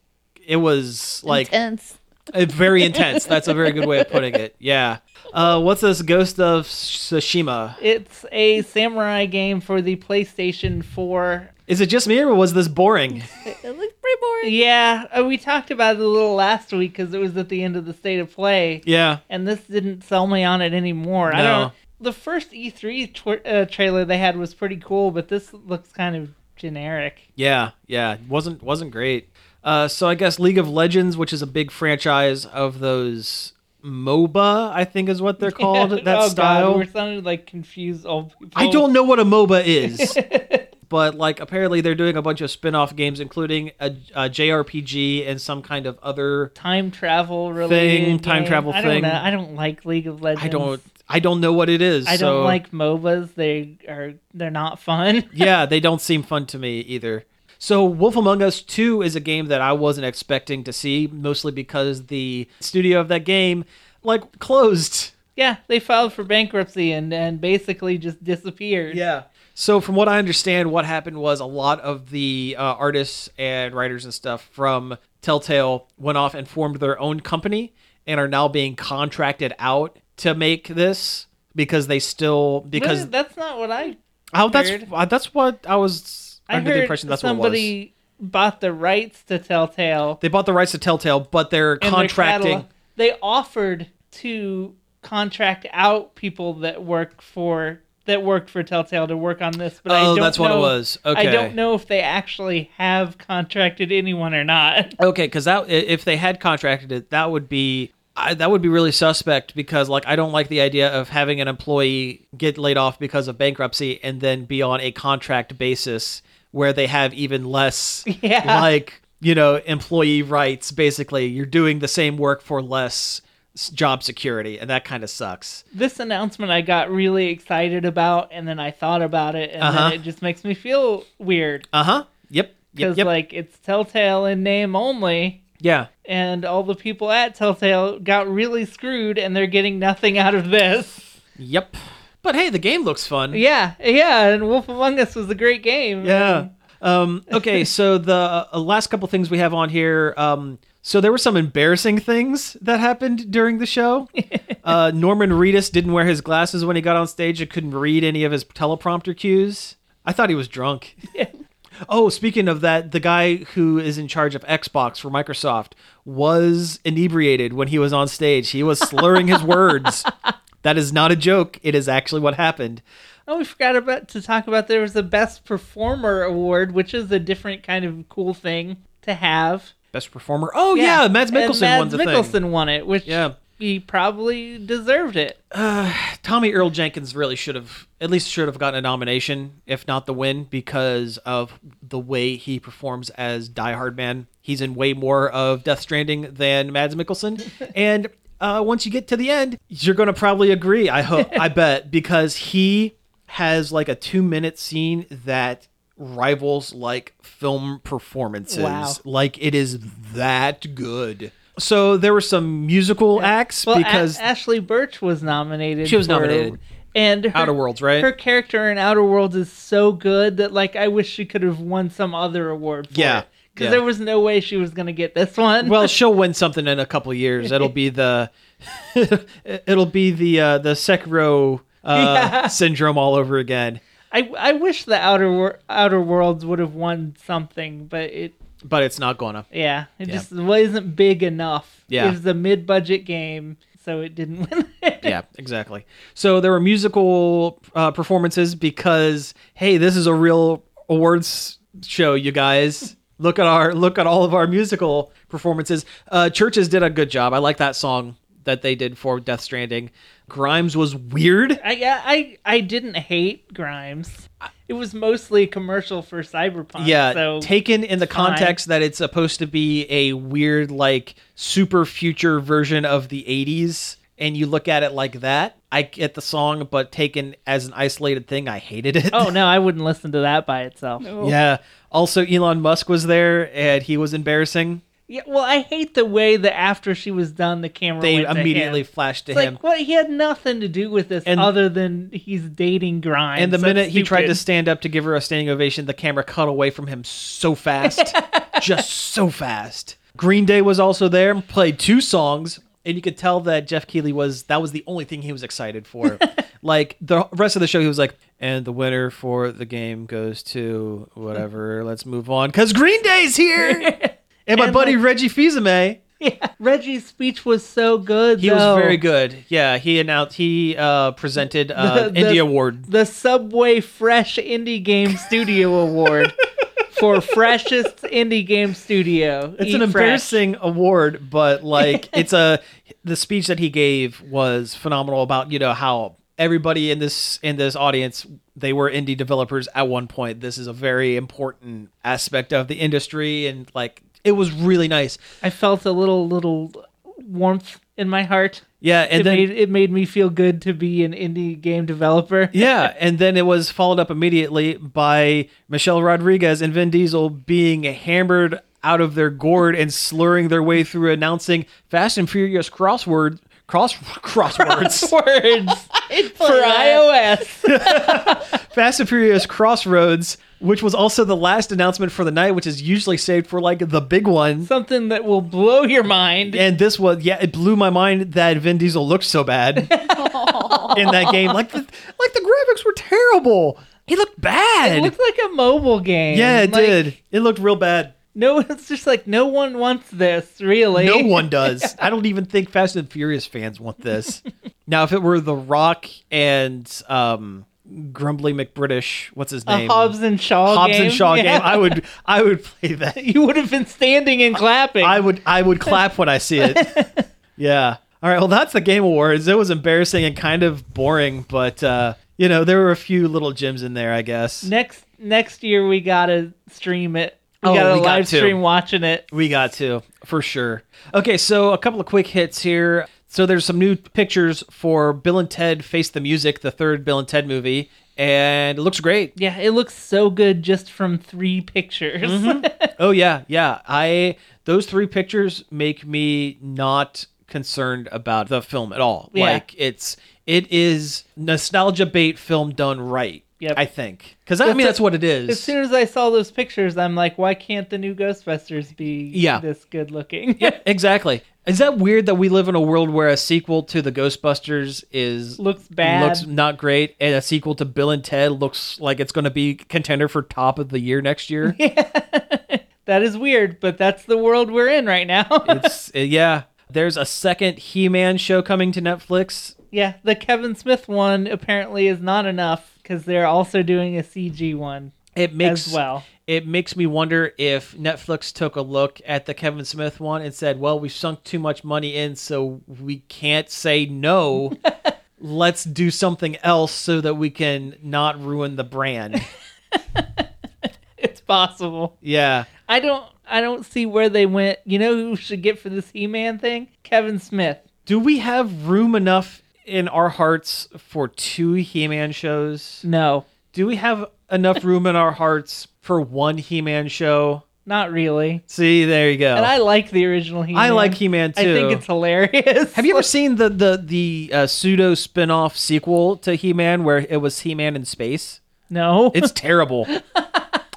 Speaker 1: it was like
Speaker 3: Intense.
Speaker 1: Uh, very intense. That's a very good way of putting it. Yeah. Uh, what's this? Ghost of Tsushima.
Speaker 2: It's a samurai game for the PlayStation 4.
Speaker 1: Is it just me or was this boring?
Speaker 3: It, it looks pretty boring.
Speaker 2: Yeah, uh, we talked about it a little last week because it was at the end of the state of play,
Speaker 1: Yeah.
Speaker 2: and this didn't sell me on it anymore. I
Speaker 1: No.
Speaker 2: don't. The first E3 tw- uh, trailer they had was pretty cool, but this looks kind of generic.
Speaker 1: Yeah. Yeah. wasn't wasn't great. Uh, so I guess League of Legends, which is a big franchise of those MOBA, I think is what they're called. that
Speaker 2: oh,
Speaker 1: style.
Speaker 2: God, we're sounding like confused old people.
Speaker 1: I don't know what a MOBA is. but like apparently they're doing a bunch of spin-off games including a, a JRPG and some kind of other
Speaker 2: time travel related
Speaker 1: Thing, time
Speaker 2: game.
Speaker 1: travel
Speaker 2: I don't
Speaker 1: thing.
Speaker 2: know. I don't like League of Legends.
Speaker 1: I don't I don't know what it is.
Speaker 2: I
Speaker 1: so-
Speaker 2: don't like MOBAs. They are they're not fun.
Speaker 1: yeah, they don't seem fun to me either. So, Wolf Among Us 2 is a game that I wasn't expecting to see, mostly because the studio of that game, like, closed.
Speaker 2: yeah, they filed for bankruptcy and and basically just disappeared.
Speaker 1: Yeah. So, from what I understand, what happened was a lot of the uh, artists and writers and stuff from Telltale went off and formed their own company and are now being contracted out to make this because they still because
Speaker 2: But that's not what I.
Speaker 1: oh that's
Speaker 2: heard.
Speaker 1: uh, that's what I was
Speaker 2: I
Speaker 1: under the impression that's what it was.
Speaker 2: somebody bought the rights to Telltale.
Speaker 1: They bought the rights to Telltale, but they're
Speaker 2: and their
Speaker 1: contracting.
Speaker 2: catalog- They offered to contract out people that work for that worked for Telltale to work on this, but I
Speaker 1: Oh,
Speaker 2: don't
Speaker 1: that's what it
Speaker 2: know-
Speaker 1: was.
Speaker 2: I don't know if they actually have contracted anyone or not.
Speaker 1: Okay, because that if they had contracted it, that would be I, that would be really suspect. Because like I don't like the idea of having an employee get laid off because of bankruptcy and then be on a contract basis where they have even less
Speaker 2: Yeah.
Speaker 1: like you know employee rights. Basically, you're doing the same work for less job security, and that kind of sucks.
Speaker 2: this announcement I got really excited about, and then I thought about it, and
Speaker 1: Uh-huh.
Speaker 2: then it just makes me feel weird
Speaker 1: Uh huh. Yep. Yep.
Speaker 2: because
Speaker 1: Yep.
Speaker 2: like it's Telltale in name only,
Speaker 1: yeah.
Speaker 2: and all the people at Telltale got really screwed, and they're getting nothing out of this.
Speaker 1: Yep. But hey, the game looks fun.
Speaker 2: Yeah, yeah, and Wolf Among Us was a great game.
Speaker 1: Yeah. Um, okay, so the uh, last couple things we have on here. Um, so there were some embarrassing things that happened during the show. Uh, Norman Reedus didn't wear his glasses when he got on stage and couldn't read any of his teleprompter cues. I thought he was drunk. Oh, speaking of that, the guy who is in charge of Xbox for Microsoft was inebriated when he was on stage. He was slurring his words. That is not a joke. It is actually what happened.
Speaker 2: Oh, we forgot about to talk about there was a Best Performer award, which is a different kind of cool thing to have.
Speaker 1: Best performer. Oh yeah, Mads
Speaker 2: and
Speaker 1: Mikkelsen
Speaker 2: Mads
Speaker 1: won the
Speaker 2: Mikkelsen
Speaker 1: thing.
Speaker 2: won it, which
Speaker 1: Yeah.
Speaker 2: he probably deserved it.
Speaker 1: Tommy Earl Jenkins really should have at least should have gotten a nomination, if not the win, because of the way he performs as Die Hard Man. He's in way more of Death Stranding than Mads Mikkelsen, and uh, once you get to the end, you're gonna probably agree. I hope, I bet, because he has like a two minute scene that rivals like film performances.
Speaker 2: Wow.
Speaker 1: Like it is that good. So there were some musical acts
Speaker 2: Well, A-
Speaker 1: because
Speaker 2: Ashly Burch was nominated.
Speaker 1: She was
Speaker 2: for-
Speaker 1: nominated.
Speaker 2: And her,
Speaker 1: Outer Worlds, right?
Speaker 2: Her character in Outer Worlds is so good that like I wish she could have won some other award for
Speaker 1: Yeah,
Speaker 2: Because
Speaker 1: yeah.
Speaker 2: there was no way she was gonna get this one.
Speaker 1: well, she'll win something in a couple years. It'll be the, it'll be the uh, the Sekiro uh,
Speaker 2: Yeah.
Speaker 1: syndrome all over again.
Speaker 2: I I wish the Outer Wor- Outer Worlds would have won something, but it
Speaker 1: But it's not gonna.
Speaker 2: yeah, it
Speaker 1: Yeah.
Speaker 2: just wasn't big enough.
Speaker 1: Yeah.
Speaker 2: it was a mid-budget game, so it didn't win.
Speaker 1: Yeah, exactly. So there were musical uh, performances because hey, this is a real awards show, you guys. Look at our look at all of our musical performances. Uh, Chvrches did a good job. I like that song that they did for Death Stranding. Grimes was weird.
Speaker 2: I I I didn't hate Grimes. It was mostly a commercial for Cyberpunk.
Speaker 1: Yeah,
Speaker 2: so
Speaker 1: taken in the
Speaker 2: fine.
Speaker 1: context that it's supposed to be a weird, like, super future version of the 80s, and you look at it like that, I get the song, but taken as an isolated thing, I hated it.
Speaker 2: Oh no, I wouldn't listen to that by itself.
Speaker 1: yeah. Also, Elon Musk was there, and he was embarrassing.
Speaker 2: Yeah, well, I hate the way that after she was done, the camera
Speaker 1: They immediately flashed to
Speaker 2: It's
Speaker 1: him.
Speaker 2: like, what? He had nothing to do with this
Speaker 1: And-
Speaker 2: other than he's dating Grimes.
Speaker 1: and the minute he tried to stand up to give her a standing ovation, the camera cut away from him so fast. just so fast. Green Day was also there, played two songs, and you could tell that Jeff Keighley was that was the only thing he was excited for. like the rest of the show, he was like, and the winner for the game goes to whatever. Let's move on. Cause Green Day's here. and my
Speaker 2: And,
Speaker 1: buddy
Speaker 2: like-
Speaker 1: Reggie Fils-Aimé.
Speaker 2: Yeah, Reggie's speech was so good.
Speaker 1: He
Speaker 2: though.
Speaker 1: was very good. Yeah, he announced he uh, presented uh,
Speaker 2: The- the-
Speaker 1: Indie Award.
Speaker 2: The Subway Fresh Indie Game Studio Award for freshest indie game studio.
Speaker 1: It's
Speaker 2: Eat
Speaker 1: an
Speaker 2: fresh.
Speaker 1: embarrassing award, but like it's a the speech that he gave was phenomenal about you know how everybody in this in this audience they were indie developers at one point. This is a very important aspect of the industry, and like it was really nice.
Speaker 2: I felt a little little warmth in my heart.
Speaker 1: Yeah, and
Speaker 2: it
Speaker 1: then
Speaker 2: made it made me feel good to be an indie game developer.
Speaker 1: yeah, and then it was followed up immediately by Michelle Rodriguez and Vin Diesel being hammered out of their gourd and slurring their way through announcing Fast and Furious crossword cross crosswords.
Speaker 2: Words for iOS.
Speaker 1: Fast and Furious Crossroads, which was also the last announcement for the night, which is usually saved for like the big one.
Speaker 2: Something that will blow your mind.
Speaker 1: And this was, yeah, it blew my mind that Vin Diesel looked so bad in that game. Like the, like the graphics were terrible. He looked bad.
Speaker 2: It looked like a mobile game.
Speaker 1: yeah, it
Speaker 2: Like,
Speaker 1: did. It looked real bad.
Speaker 2: No, it's just like no one wants this, really.
Speaker 1: No one does. I don't even think Fast and Furious fans want this. now, if it were The Rock and um, Grumbly McBritish, what's his
Speaker 2: A
Speaker 1: name?
Speaker 2: Hobbs and Shaw
Speaker 1: Hobbs
Speaker 2: game.
Speaker 1: and Shaw
Speaker 2: Yeah.
Speaker 1: game. I would, I would play that.
Speaker 2: You would have been standing and clapping.
Speaker 1: I would I would clap when I see it. yeah. All right. Well, that's the Game Awards. It was embarrassing and kind of boring, but uh, you know there were a few little gems in there, I guess.
Speaker 2: next next year we gotta stream it. We
Speaker 1: Oh,
Speaker 2: got
Speaker 1: a we
Speaker 2: live
Speaker 1: to.
Speaker 2: stream watching it.
Speaker 1: We got to for sure. Okay, so a couple of quick hits here. So there's some new pictures for Bill and Ted Face the Music, the third Bill and Ted movie, and it looks great.
Speaker 2: Yeah, it looks so good just from three pictures.
Speaker 1: Mm-hmm. Oh yeah, yeah. I those three pictures make me not concerned about the film at all.
Speaker 2: Yeah.
Speaker 1: Like it's it is nostalgia bait film done right.
Speaker 2: Yep.
Speaker 1: I think because I mean
Speaker 2: That's
Speaker 1: what it is.
Speaker 2: as soon as I saw those pictures, I'm like, why can't the new Ghostbusters be
Speaker 1: Yeah.
Speaker 2: this good looking?
Speaker 1: yeah, exactly. Is that weird that we live in a world where a sequel to the Ghostbusters is
Speaker 2: Looks bad.
Speaker 1: looks not great, and a sequel to Bill and Ted looks like it's going to be contender for top of the year next year? Yeah.
Speaker 2: that is weird, but that's the world we're in right now.
Speaker 1: it's uh, yeah. There's a second He-Man show coming to Netflix.
Speaker 2: yeah, the Kevin Smith one apparently is not enough because they're also doing a CG one
Speaker 1: It makes
Speaker 2: as well.
Speaker 1: it makes me wonder if Netflix took a look at the Kevin Smith one and said, "Well, we've sunk too much money in, so we can't say no. Let's do something else so that we can not ruin the brand."
Speaker 2: It's possible.
Speaker 1: yeah.
Speaker 2: I don't I don't see where they went. You know who should get for this He-Man thing? Kevin Smith.
Speaker 1: Do we have room enough in our hearts for two He-Man shows?
Speaker 2: No,
Speaker 1: Do we have enough room in our hearts for one He-Man show?
Speaker 2: not really.
Speaker 1: See, there you go.
Speaker 2: And I like the original He-Man.
Speaker 1: I like He-Man too.
Speaker 2: I think it's hilarious.
Speaker 1: Have you ever seen the the the uh, pseudo spin-off sequel to He-Man where it was He-Man in space?
Speaker 2: No.
Speaker 1: It's terrible.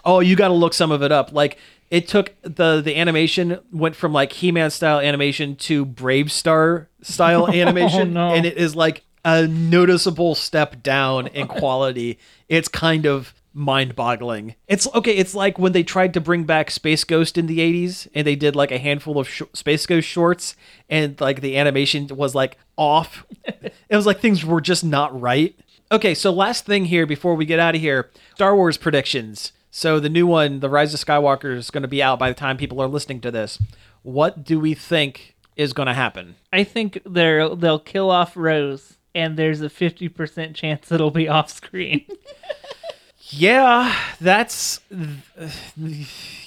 Speaker 1: oh, you got to look some of it up. Like it took the the animation went from like He-Man style animation to BraveStarr style oh, animation
Speaker 2: no.
Speaker 1: and it is like a noticeable step down in quality. it's kind of mind-boggling. It's okay, it's like when they tried to bring back Space Ghost in the 80s and they did like a handful of sh- Space Ghost shorts and like the animation was like off. it was like things were just not right. Okay, so last thing here before we get out of here Star Wars predictions. So the new one, The Rise of Skywalker, is going to be out by the time people are listening to this. What do we think is going to happen?
Speaker 2: I think they're they'll kill off Rose, and there's a fifty percent chance it'll be off screen.
Speaker 1: Yeah, that's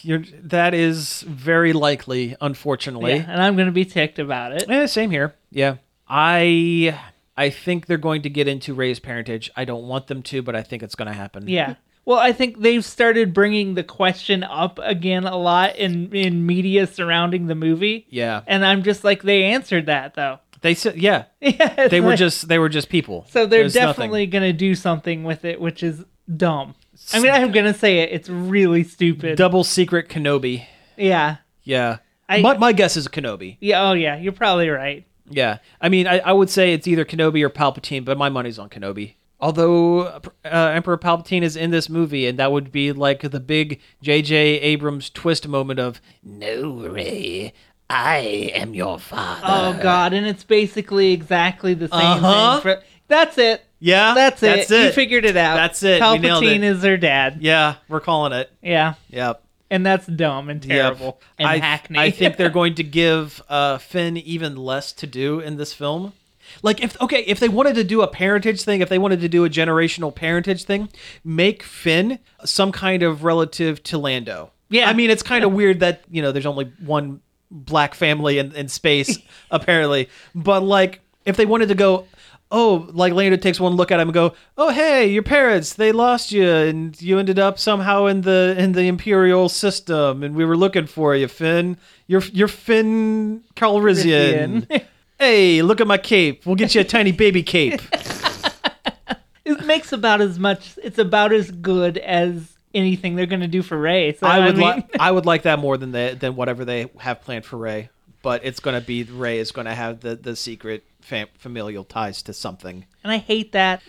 Speaker 1: you're, that is very likely, unfortunately.
Speaker 2: yeah, and I'm gonna be ticked about it.
Speaker 1: Eh, same here. Yeah, I I think they're going to get into Rey's parentage. I don't want them to, but I think it's going to happen.
Speaker 2: Yeah. Well, I think they've started bringing the question up again a lot in in media surrounding the movie.
Speaker 1: yeah.
Speaker 2: And I'm just like, they answered that though.
Speaker 1: They said, yeah,
Speaker 2: Yeah,
Speaker 1: they were just they were just people.
Speaker 2: so they're
Speaker 1: There's nothing.
Speaker 2: definitely gonna do something with it, which is dumb. I mean, I'm gonna say it. It's really stupid.
Speaker 1: double secret Kenobi.
Speaker 2: yeah.
Speaker 1: Yeah,
Speaker 2: I-
Speaker 1: my my guess is Kenobi.
Speaker 2: Yeah. Oh yeah. You're probably right.
Speaker 1: Yeah, I mean, I, I would say it's either Kenobi or Palpatine, but my money's on Kenobi. Although uh, Emperor Palpatine is in this movie, and that would be like the big J.J. Abrams twist moment of "No, Rey, I am your father."
Speaker 2: Oh god, and it's basically exactly the same
Speaker 1: Uh-huh.
Speaker 2: thing. For, that's it.
Speaker 1: yeah,
Speaker 2: That's it.
Speaker 1: That's it.
Speaker 2: You figured it out.
Speaker 1: That's it.
Speaker 2: Palpatine is their dad.
Speaker 1: yeah, we're calling it.
Speaker 2: Yeah.
Speaker 1: Yep.
Speaker 2: And that's dumb and
Speaker 1: Yep.
Speaker 2: terrible and
Speaker 1: I,
Speaker 2: hackney.
Speaker 1: I think they're going to give uh, Finn even less to do in this film. Like if okay, if they wanted to do a parentage thing, if they wanted to do a generational parentage thing, make Finn some kind of relative to Lando.
Speaker 2: Yeah.
Speaker 1: I mean it's kind of weird that you know there's only one black family in, in space apparently, but like if they wanted to go. Oh, like Lando takes one look at him and go, "Oh, hey, your parents, they lost you and you ended up somehow in the in the imperial system and we were looking for you, Finn. You're you're Finn Calrissian. Hey, look at my cape. We'll get you a tiny baby cape."
Speaker 2: it makes about as much. It's about as good as anything they're going to do for Rey. So
Speaker 1: I
Speaker 2: I,
Speaker 1: would
Speaker 2: mean,
Speaker 1: like I would like that more than they, than whatever they have planned for Rey. But it's going to be Rey is going to have the the secret fam- familial ties to something.
Speaker 2: and I hate that.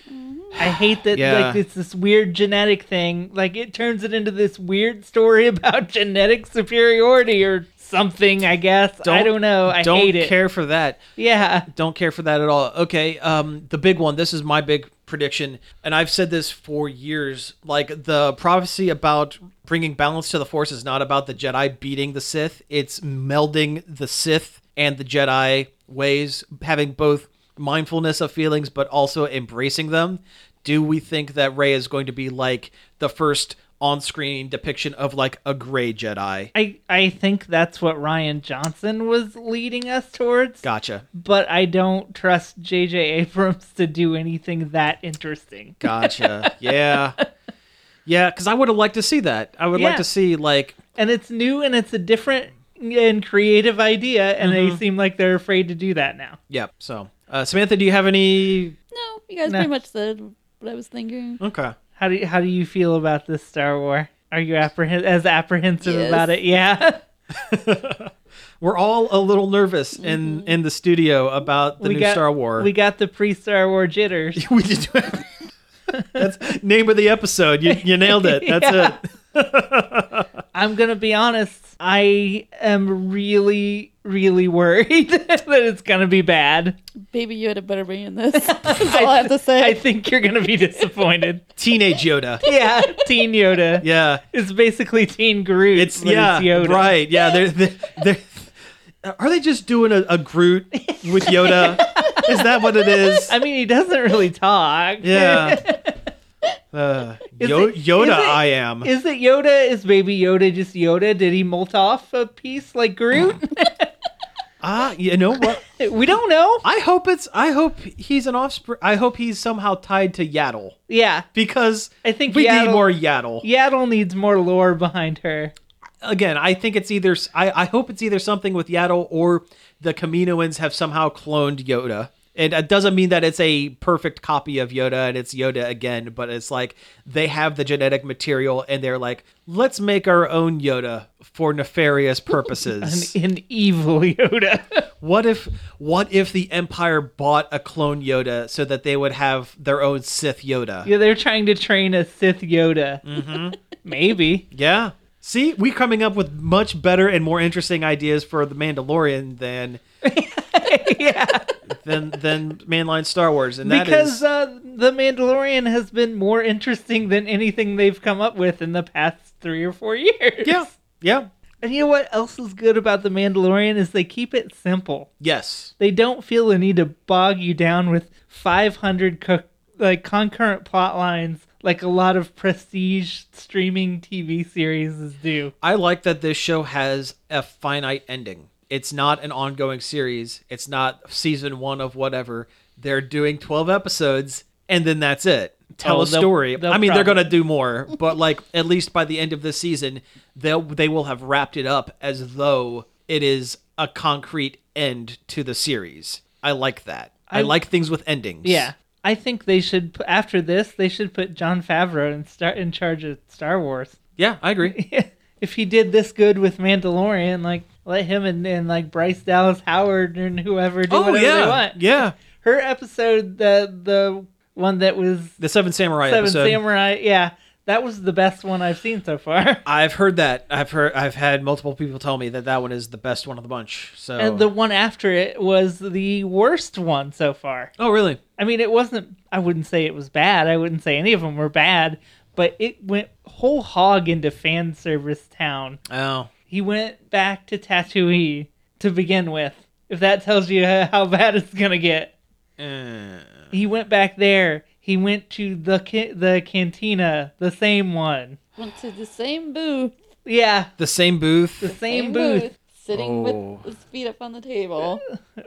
Speaker 2: I hate that.
Speaker 1: Yeah.
Speaker 2: Like it's this weird genetic thing. Like it turns it into this weird story about genetic superiority or something. I guess I don't know. I
Speaker 1: don't
Speaker 2: hate it.
Speaker 1: care for that.
Speaker 2: Yeah.
Speaker 1: Don't care for that at all. Okay, um, the big one. This is my big prediction, and I've said this for years. Like the prophecy about bringing balance to the Force is not about the Jedi beating the Sith. It's melding the Sith and the Jedi ways, having both mindfulness of feelings, but also embracing them. Do we think that Rey is going to be like the first on-screen depiction of like a gray Jedi?
Speaker 2: I I think that's what Rian Johnson was leading us towards.
Speaker 1: Gotcha.
Speaker 2: But I don't trust J.J. Abrams to do anything that interesting.
Speaker 1: Gotcha. yeah. Yeah, because I would have liked to see that. I would like to see like
Speaker 2: And it's new and it's a different and creative idea, and
Speaker 1: Mm-hmm.
Speaker 2: they seem like they're afraid to do that now.
Speaker 1: yep. So uh, Samantha, do you have any?
Speaker 3: No, you guys
Speaker 2: Nah.
Speaker 3: pretty much said what I was thinking.
Speaker 1: Okay.
Speaker 2: How do you, how do you feel about this Star War? Are you apprehen- as apprehensive
Speaker 3: Yes.
Speaker 2: about it? Yeah.
Speaker 1: We're all a little nervous in mm-hmm. in the studio about the
Speaker 2: we
Speaker 1: new
Speaker 2: got
Speaker 1: Star War.
Speaker 2: We got the pre Star War jitters.
Speaker 1: we did. That's name of the episode. You you nailed it. That's it.
Speaker 2: I'm gonna be honest. I am really, really worried that it's gonna be bad.
Speaker 3: Baby Yoda better be in this. That's all I have to say.
Speaker 2: I think you're gonna be disappointed.
Speaker 1: Teenage Yoda.
Speaker 2: yeah, Teen Yoda.
Speaker 1: Yeah.
Speaker 2: It's basically Teen Groot.
Speaker 1: It's
Speaker 2: but
Speaker 1: yeah,
Speaker 2: Yoda.
Speaker 1: right. Yeah, they're, they're, they're Are they just doing a, a Groot with Yoda? is that what it is?
Speaker 2: I mean, he doesn't really talk.
Speaker 1: Yeah. Uh, Yo-
Speaker 2: it-
Speaker 1: Yoda,
Speaker 2: it-
Speaker 1: I am.
Speaker 2: Is it Yoda? Is Baby Yoda just Yoda? Did he molt off a piece like Groot?
Speaker 1: Ah, you know what?
Speaker 2: we don't know.
Speaker 1: I hope it's. I hope he's an offspring. I hope he's somehow tied to Yaddle
Speaker 2: Yeah,
Speaker 1: because
Speaker 2: I think
Speaker 1: we need more Yaddle.
Speaker 2: Yaddle needs more lore behind her.
Speaker 1: Again, I think it's either. I, I hope it's either something with Yaddle or the Kaminoans have somehow cloned Yoda. And it doesn't mean that it's a perfect copy of Yoda and it's Yoda again, but it's like they have the genetic material and they're like, let's make our own Yoda for nefarious
Speaker 2: An,
Speaker 1: purposes.
Speaker 2: an evil Yoda.
Speaker 1: What if what if the Empire bought a clone Yoda so that they would have their own Sith Yoda?
Speaker 2: yeah, they're trying to train a Sith Yoda. Mm-hmm. Maybe.
Speaker 1: Yeah. See, we coming up with much better and more interesting ideas for the Mandalorian than
Speaker 2: yeah,
Speaker 1: than than mainline Star Wars, and that
Speaker 2: because
Speaker 1: is
Speaker 2: uh, the Mandalorian has been more interesting than anything they've come up with in the past three or four years.
Speaker 1: yeah, yeah,
Speaker 2: And you know what else is good about the Mandalorian is they keep it simple.
Speaker 1: yes,
Speaker 2: They don't feel the need to bog you down with 500 co- like concurrent plot lines like a lot of prestige streaming TV series do.
Speaker 1: I like that this show has a finite ending. It's not an ongoing series. It's not season one of whatever. They're doing twelve episodes, and then that's it. Tell
Speaker 2: Oh,
Speaker 1: a
Speaker 2: they'll-
Speaker 1: story.
Speaker 2: they'll
Speaker 1: I mean, they're gonna do more, but like at least by the end of the season, they'll they will have wrapped it up as though it is a concrete end to the series. I like that. I,
Speaker 2: I-
Speaker 1: like things with endings.
Speaker 2: Yeah. I think they should after this they should put Jon Favreau in start in charge of Star Wars.
Speaker 1: yeah, I agree.
Speaker 2: if he did this good with Mandalorian, like let him and, and like Bryce Dallas Howard and whoever do
Speaker 1: oh
Speaker 2: whatever
Speaker 1: yeah,
Speaker 2: they want.
Speaker 1: yeah.
Speaker 2: Her episode, the the one that was
Speaker 1: The Seven Samurai
Speaker 2: Seven
Speaker 1: episode.
Speaker 2: Samurai, yeah, that was the best one I've seen so far.
Speaker 1: I've heard that. I've heard. I've had multiple people tell me that that one is the best one of the bunch. So.
Speaker 2: And the one after it was the worst one so far.
Speaker 1: oh really?
Speaker 2: I mean, it wasn't. I wouldn't say it was bad. I wouldn't say any of them were bad, but it went whole hog into fan service town.
Speaker 1: Oh.
Speaker 2: He went back to Tatooine to begin with. If that tells you how bad it's gonna get,
Speaker 1: Uh,
Speaker 2: he went back there. He went to the ca- the cantina, the same one.
Speaker 3: Went to the same booth.
Speaker 2: Yeah,
Speaker 1: the same booth.
Speaker 2: the same, booth.
Speaker 3: Sitting
Speaker 1: Oh.
Speaker 3: with his feet up on the table.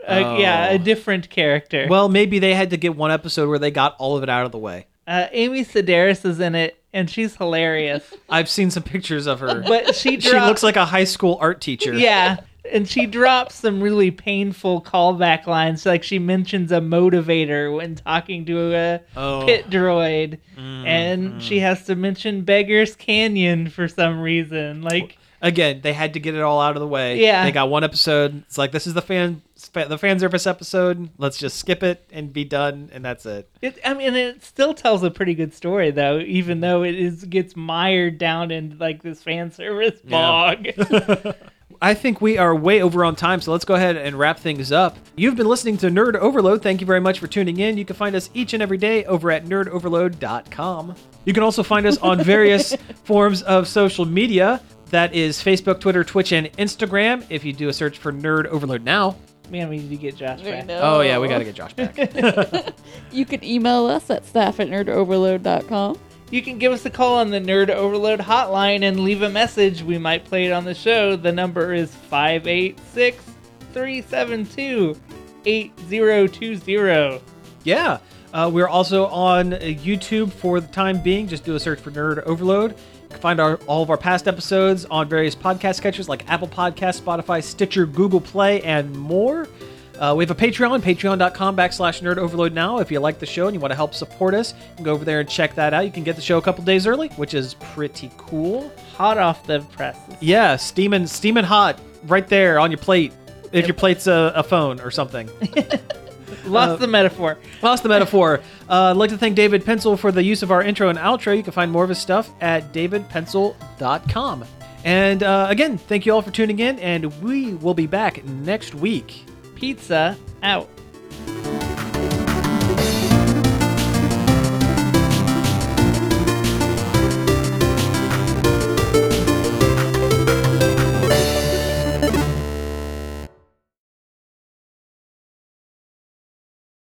Speaker 2: Uh, Yeah,
Speaker 1: Oh.
Speaker 2: a different character.
Speaker 1: Well, maybe they had to get one episode where they got all of it out of the way.
Speaker 2: uh, Amy Sedaris is in it, and she's hilarious.
Speaker 1: I've seen some pictures of her.
Speaker 2: But she
Speaker 1: she looks like a high school art teacher.
Speaker 2: Yeah. And she drops some really painful callback lines. Like she mentions a motivator when talking to a
Speaker 1: Oh.
Speaker 2: pit droid. Mm, and she mm. has to mention Beggar's Canyon for some reason. Like,
Speaker 1: Again, they had to get it all out of the way.
Speaker 2: Yeah.
Speaker 1: They got one episode. It's like this is the fan the fan service episode. Let's just skip it and be done, and that's it.
Speaker 2: it, I mean, it still tells a pretty good story, though, even mm-hmm. though it is gets mired down in like this fan service bog.
Speaker 1: I think we are way over on time, so let's go ahead and wrap things up. You've been listening to Nerd Overload. Thank you very much for tuning in. You can find us each and every day over at nerdoverload.com. You can also find us on various forms of social media. That is Facebook, Twitter, Twitch, and Instagram. If you do a search for Nerd Overload now.
Speaker 2: Man, we need to get Josh back.
Speaker 1: Oh, yeah, we got to get Josh back.
Speaker 3: You can email us at staff at nerdoverload.com.
Speaker 2: You can give us a call on the Nerd Overload hotline and leave a message. We might play it on the show. The number is 586 372 8020.
Speaker 1: Yeah. Uh, we're also on uh, YouTube for the time being. Just do a search for Nerd Overload. You can find our, all of our past episodes on various podcast catchers like Apple Podcasts, Spotify, Stitcher, Google Play, and more. Uh, we have a Patreon, patreon.com backslash nerd overload now. If you like the show and you want to help support us, you can go over there and check that out. You can get the show a couple days early, which is pretty cool.
Speaker 2: Hot off the presses.
Speaker 1: Yeah, steaming, steaming hot right there on your plate. If your plate's a, a phone or something.
Speaker 2: Lost the metaphor.
Speaker 1: Lost the metaphor. Uh, I'd like to thank David Pencil for the use of our intro and outro. You can find more of his stuff at davidpencil.com. And uh, again, thank you all for tuning in, and we will be back next week.
Speaker 2: Pizza out.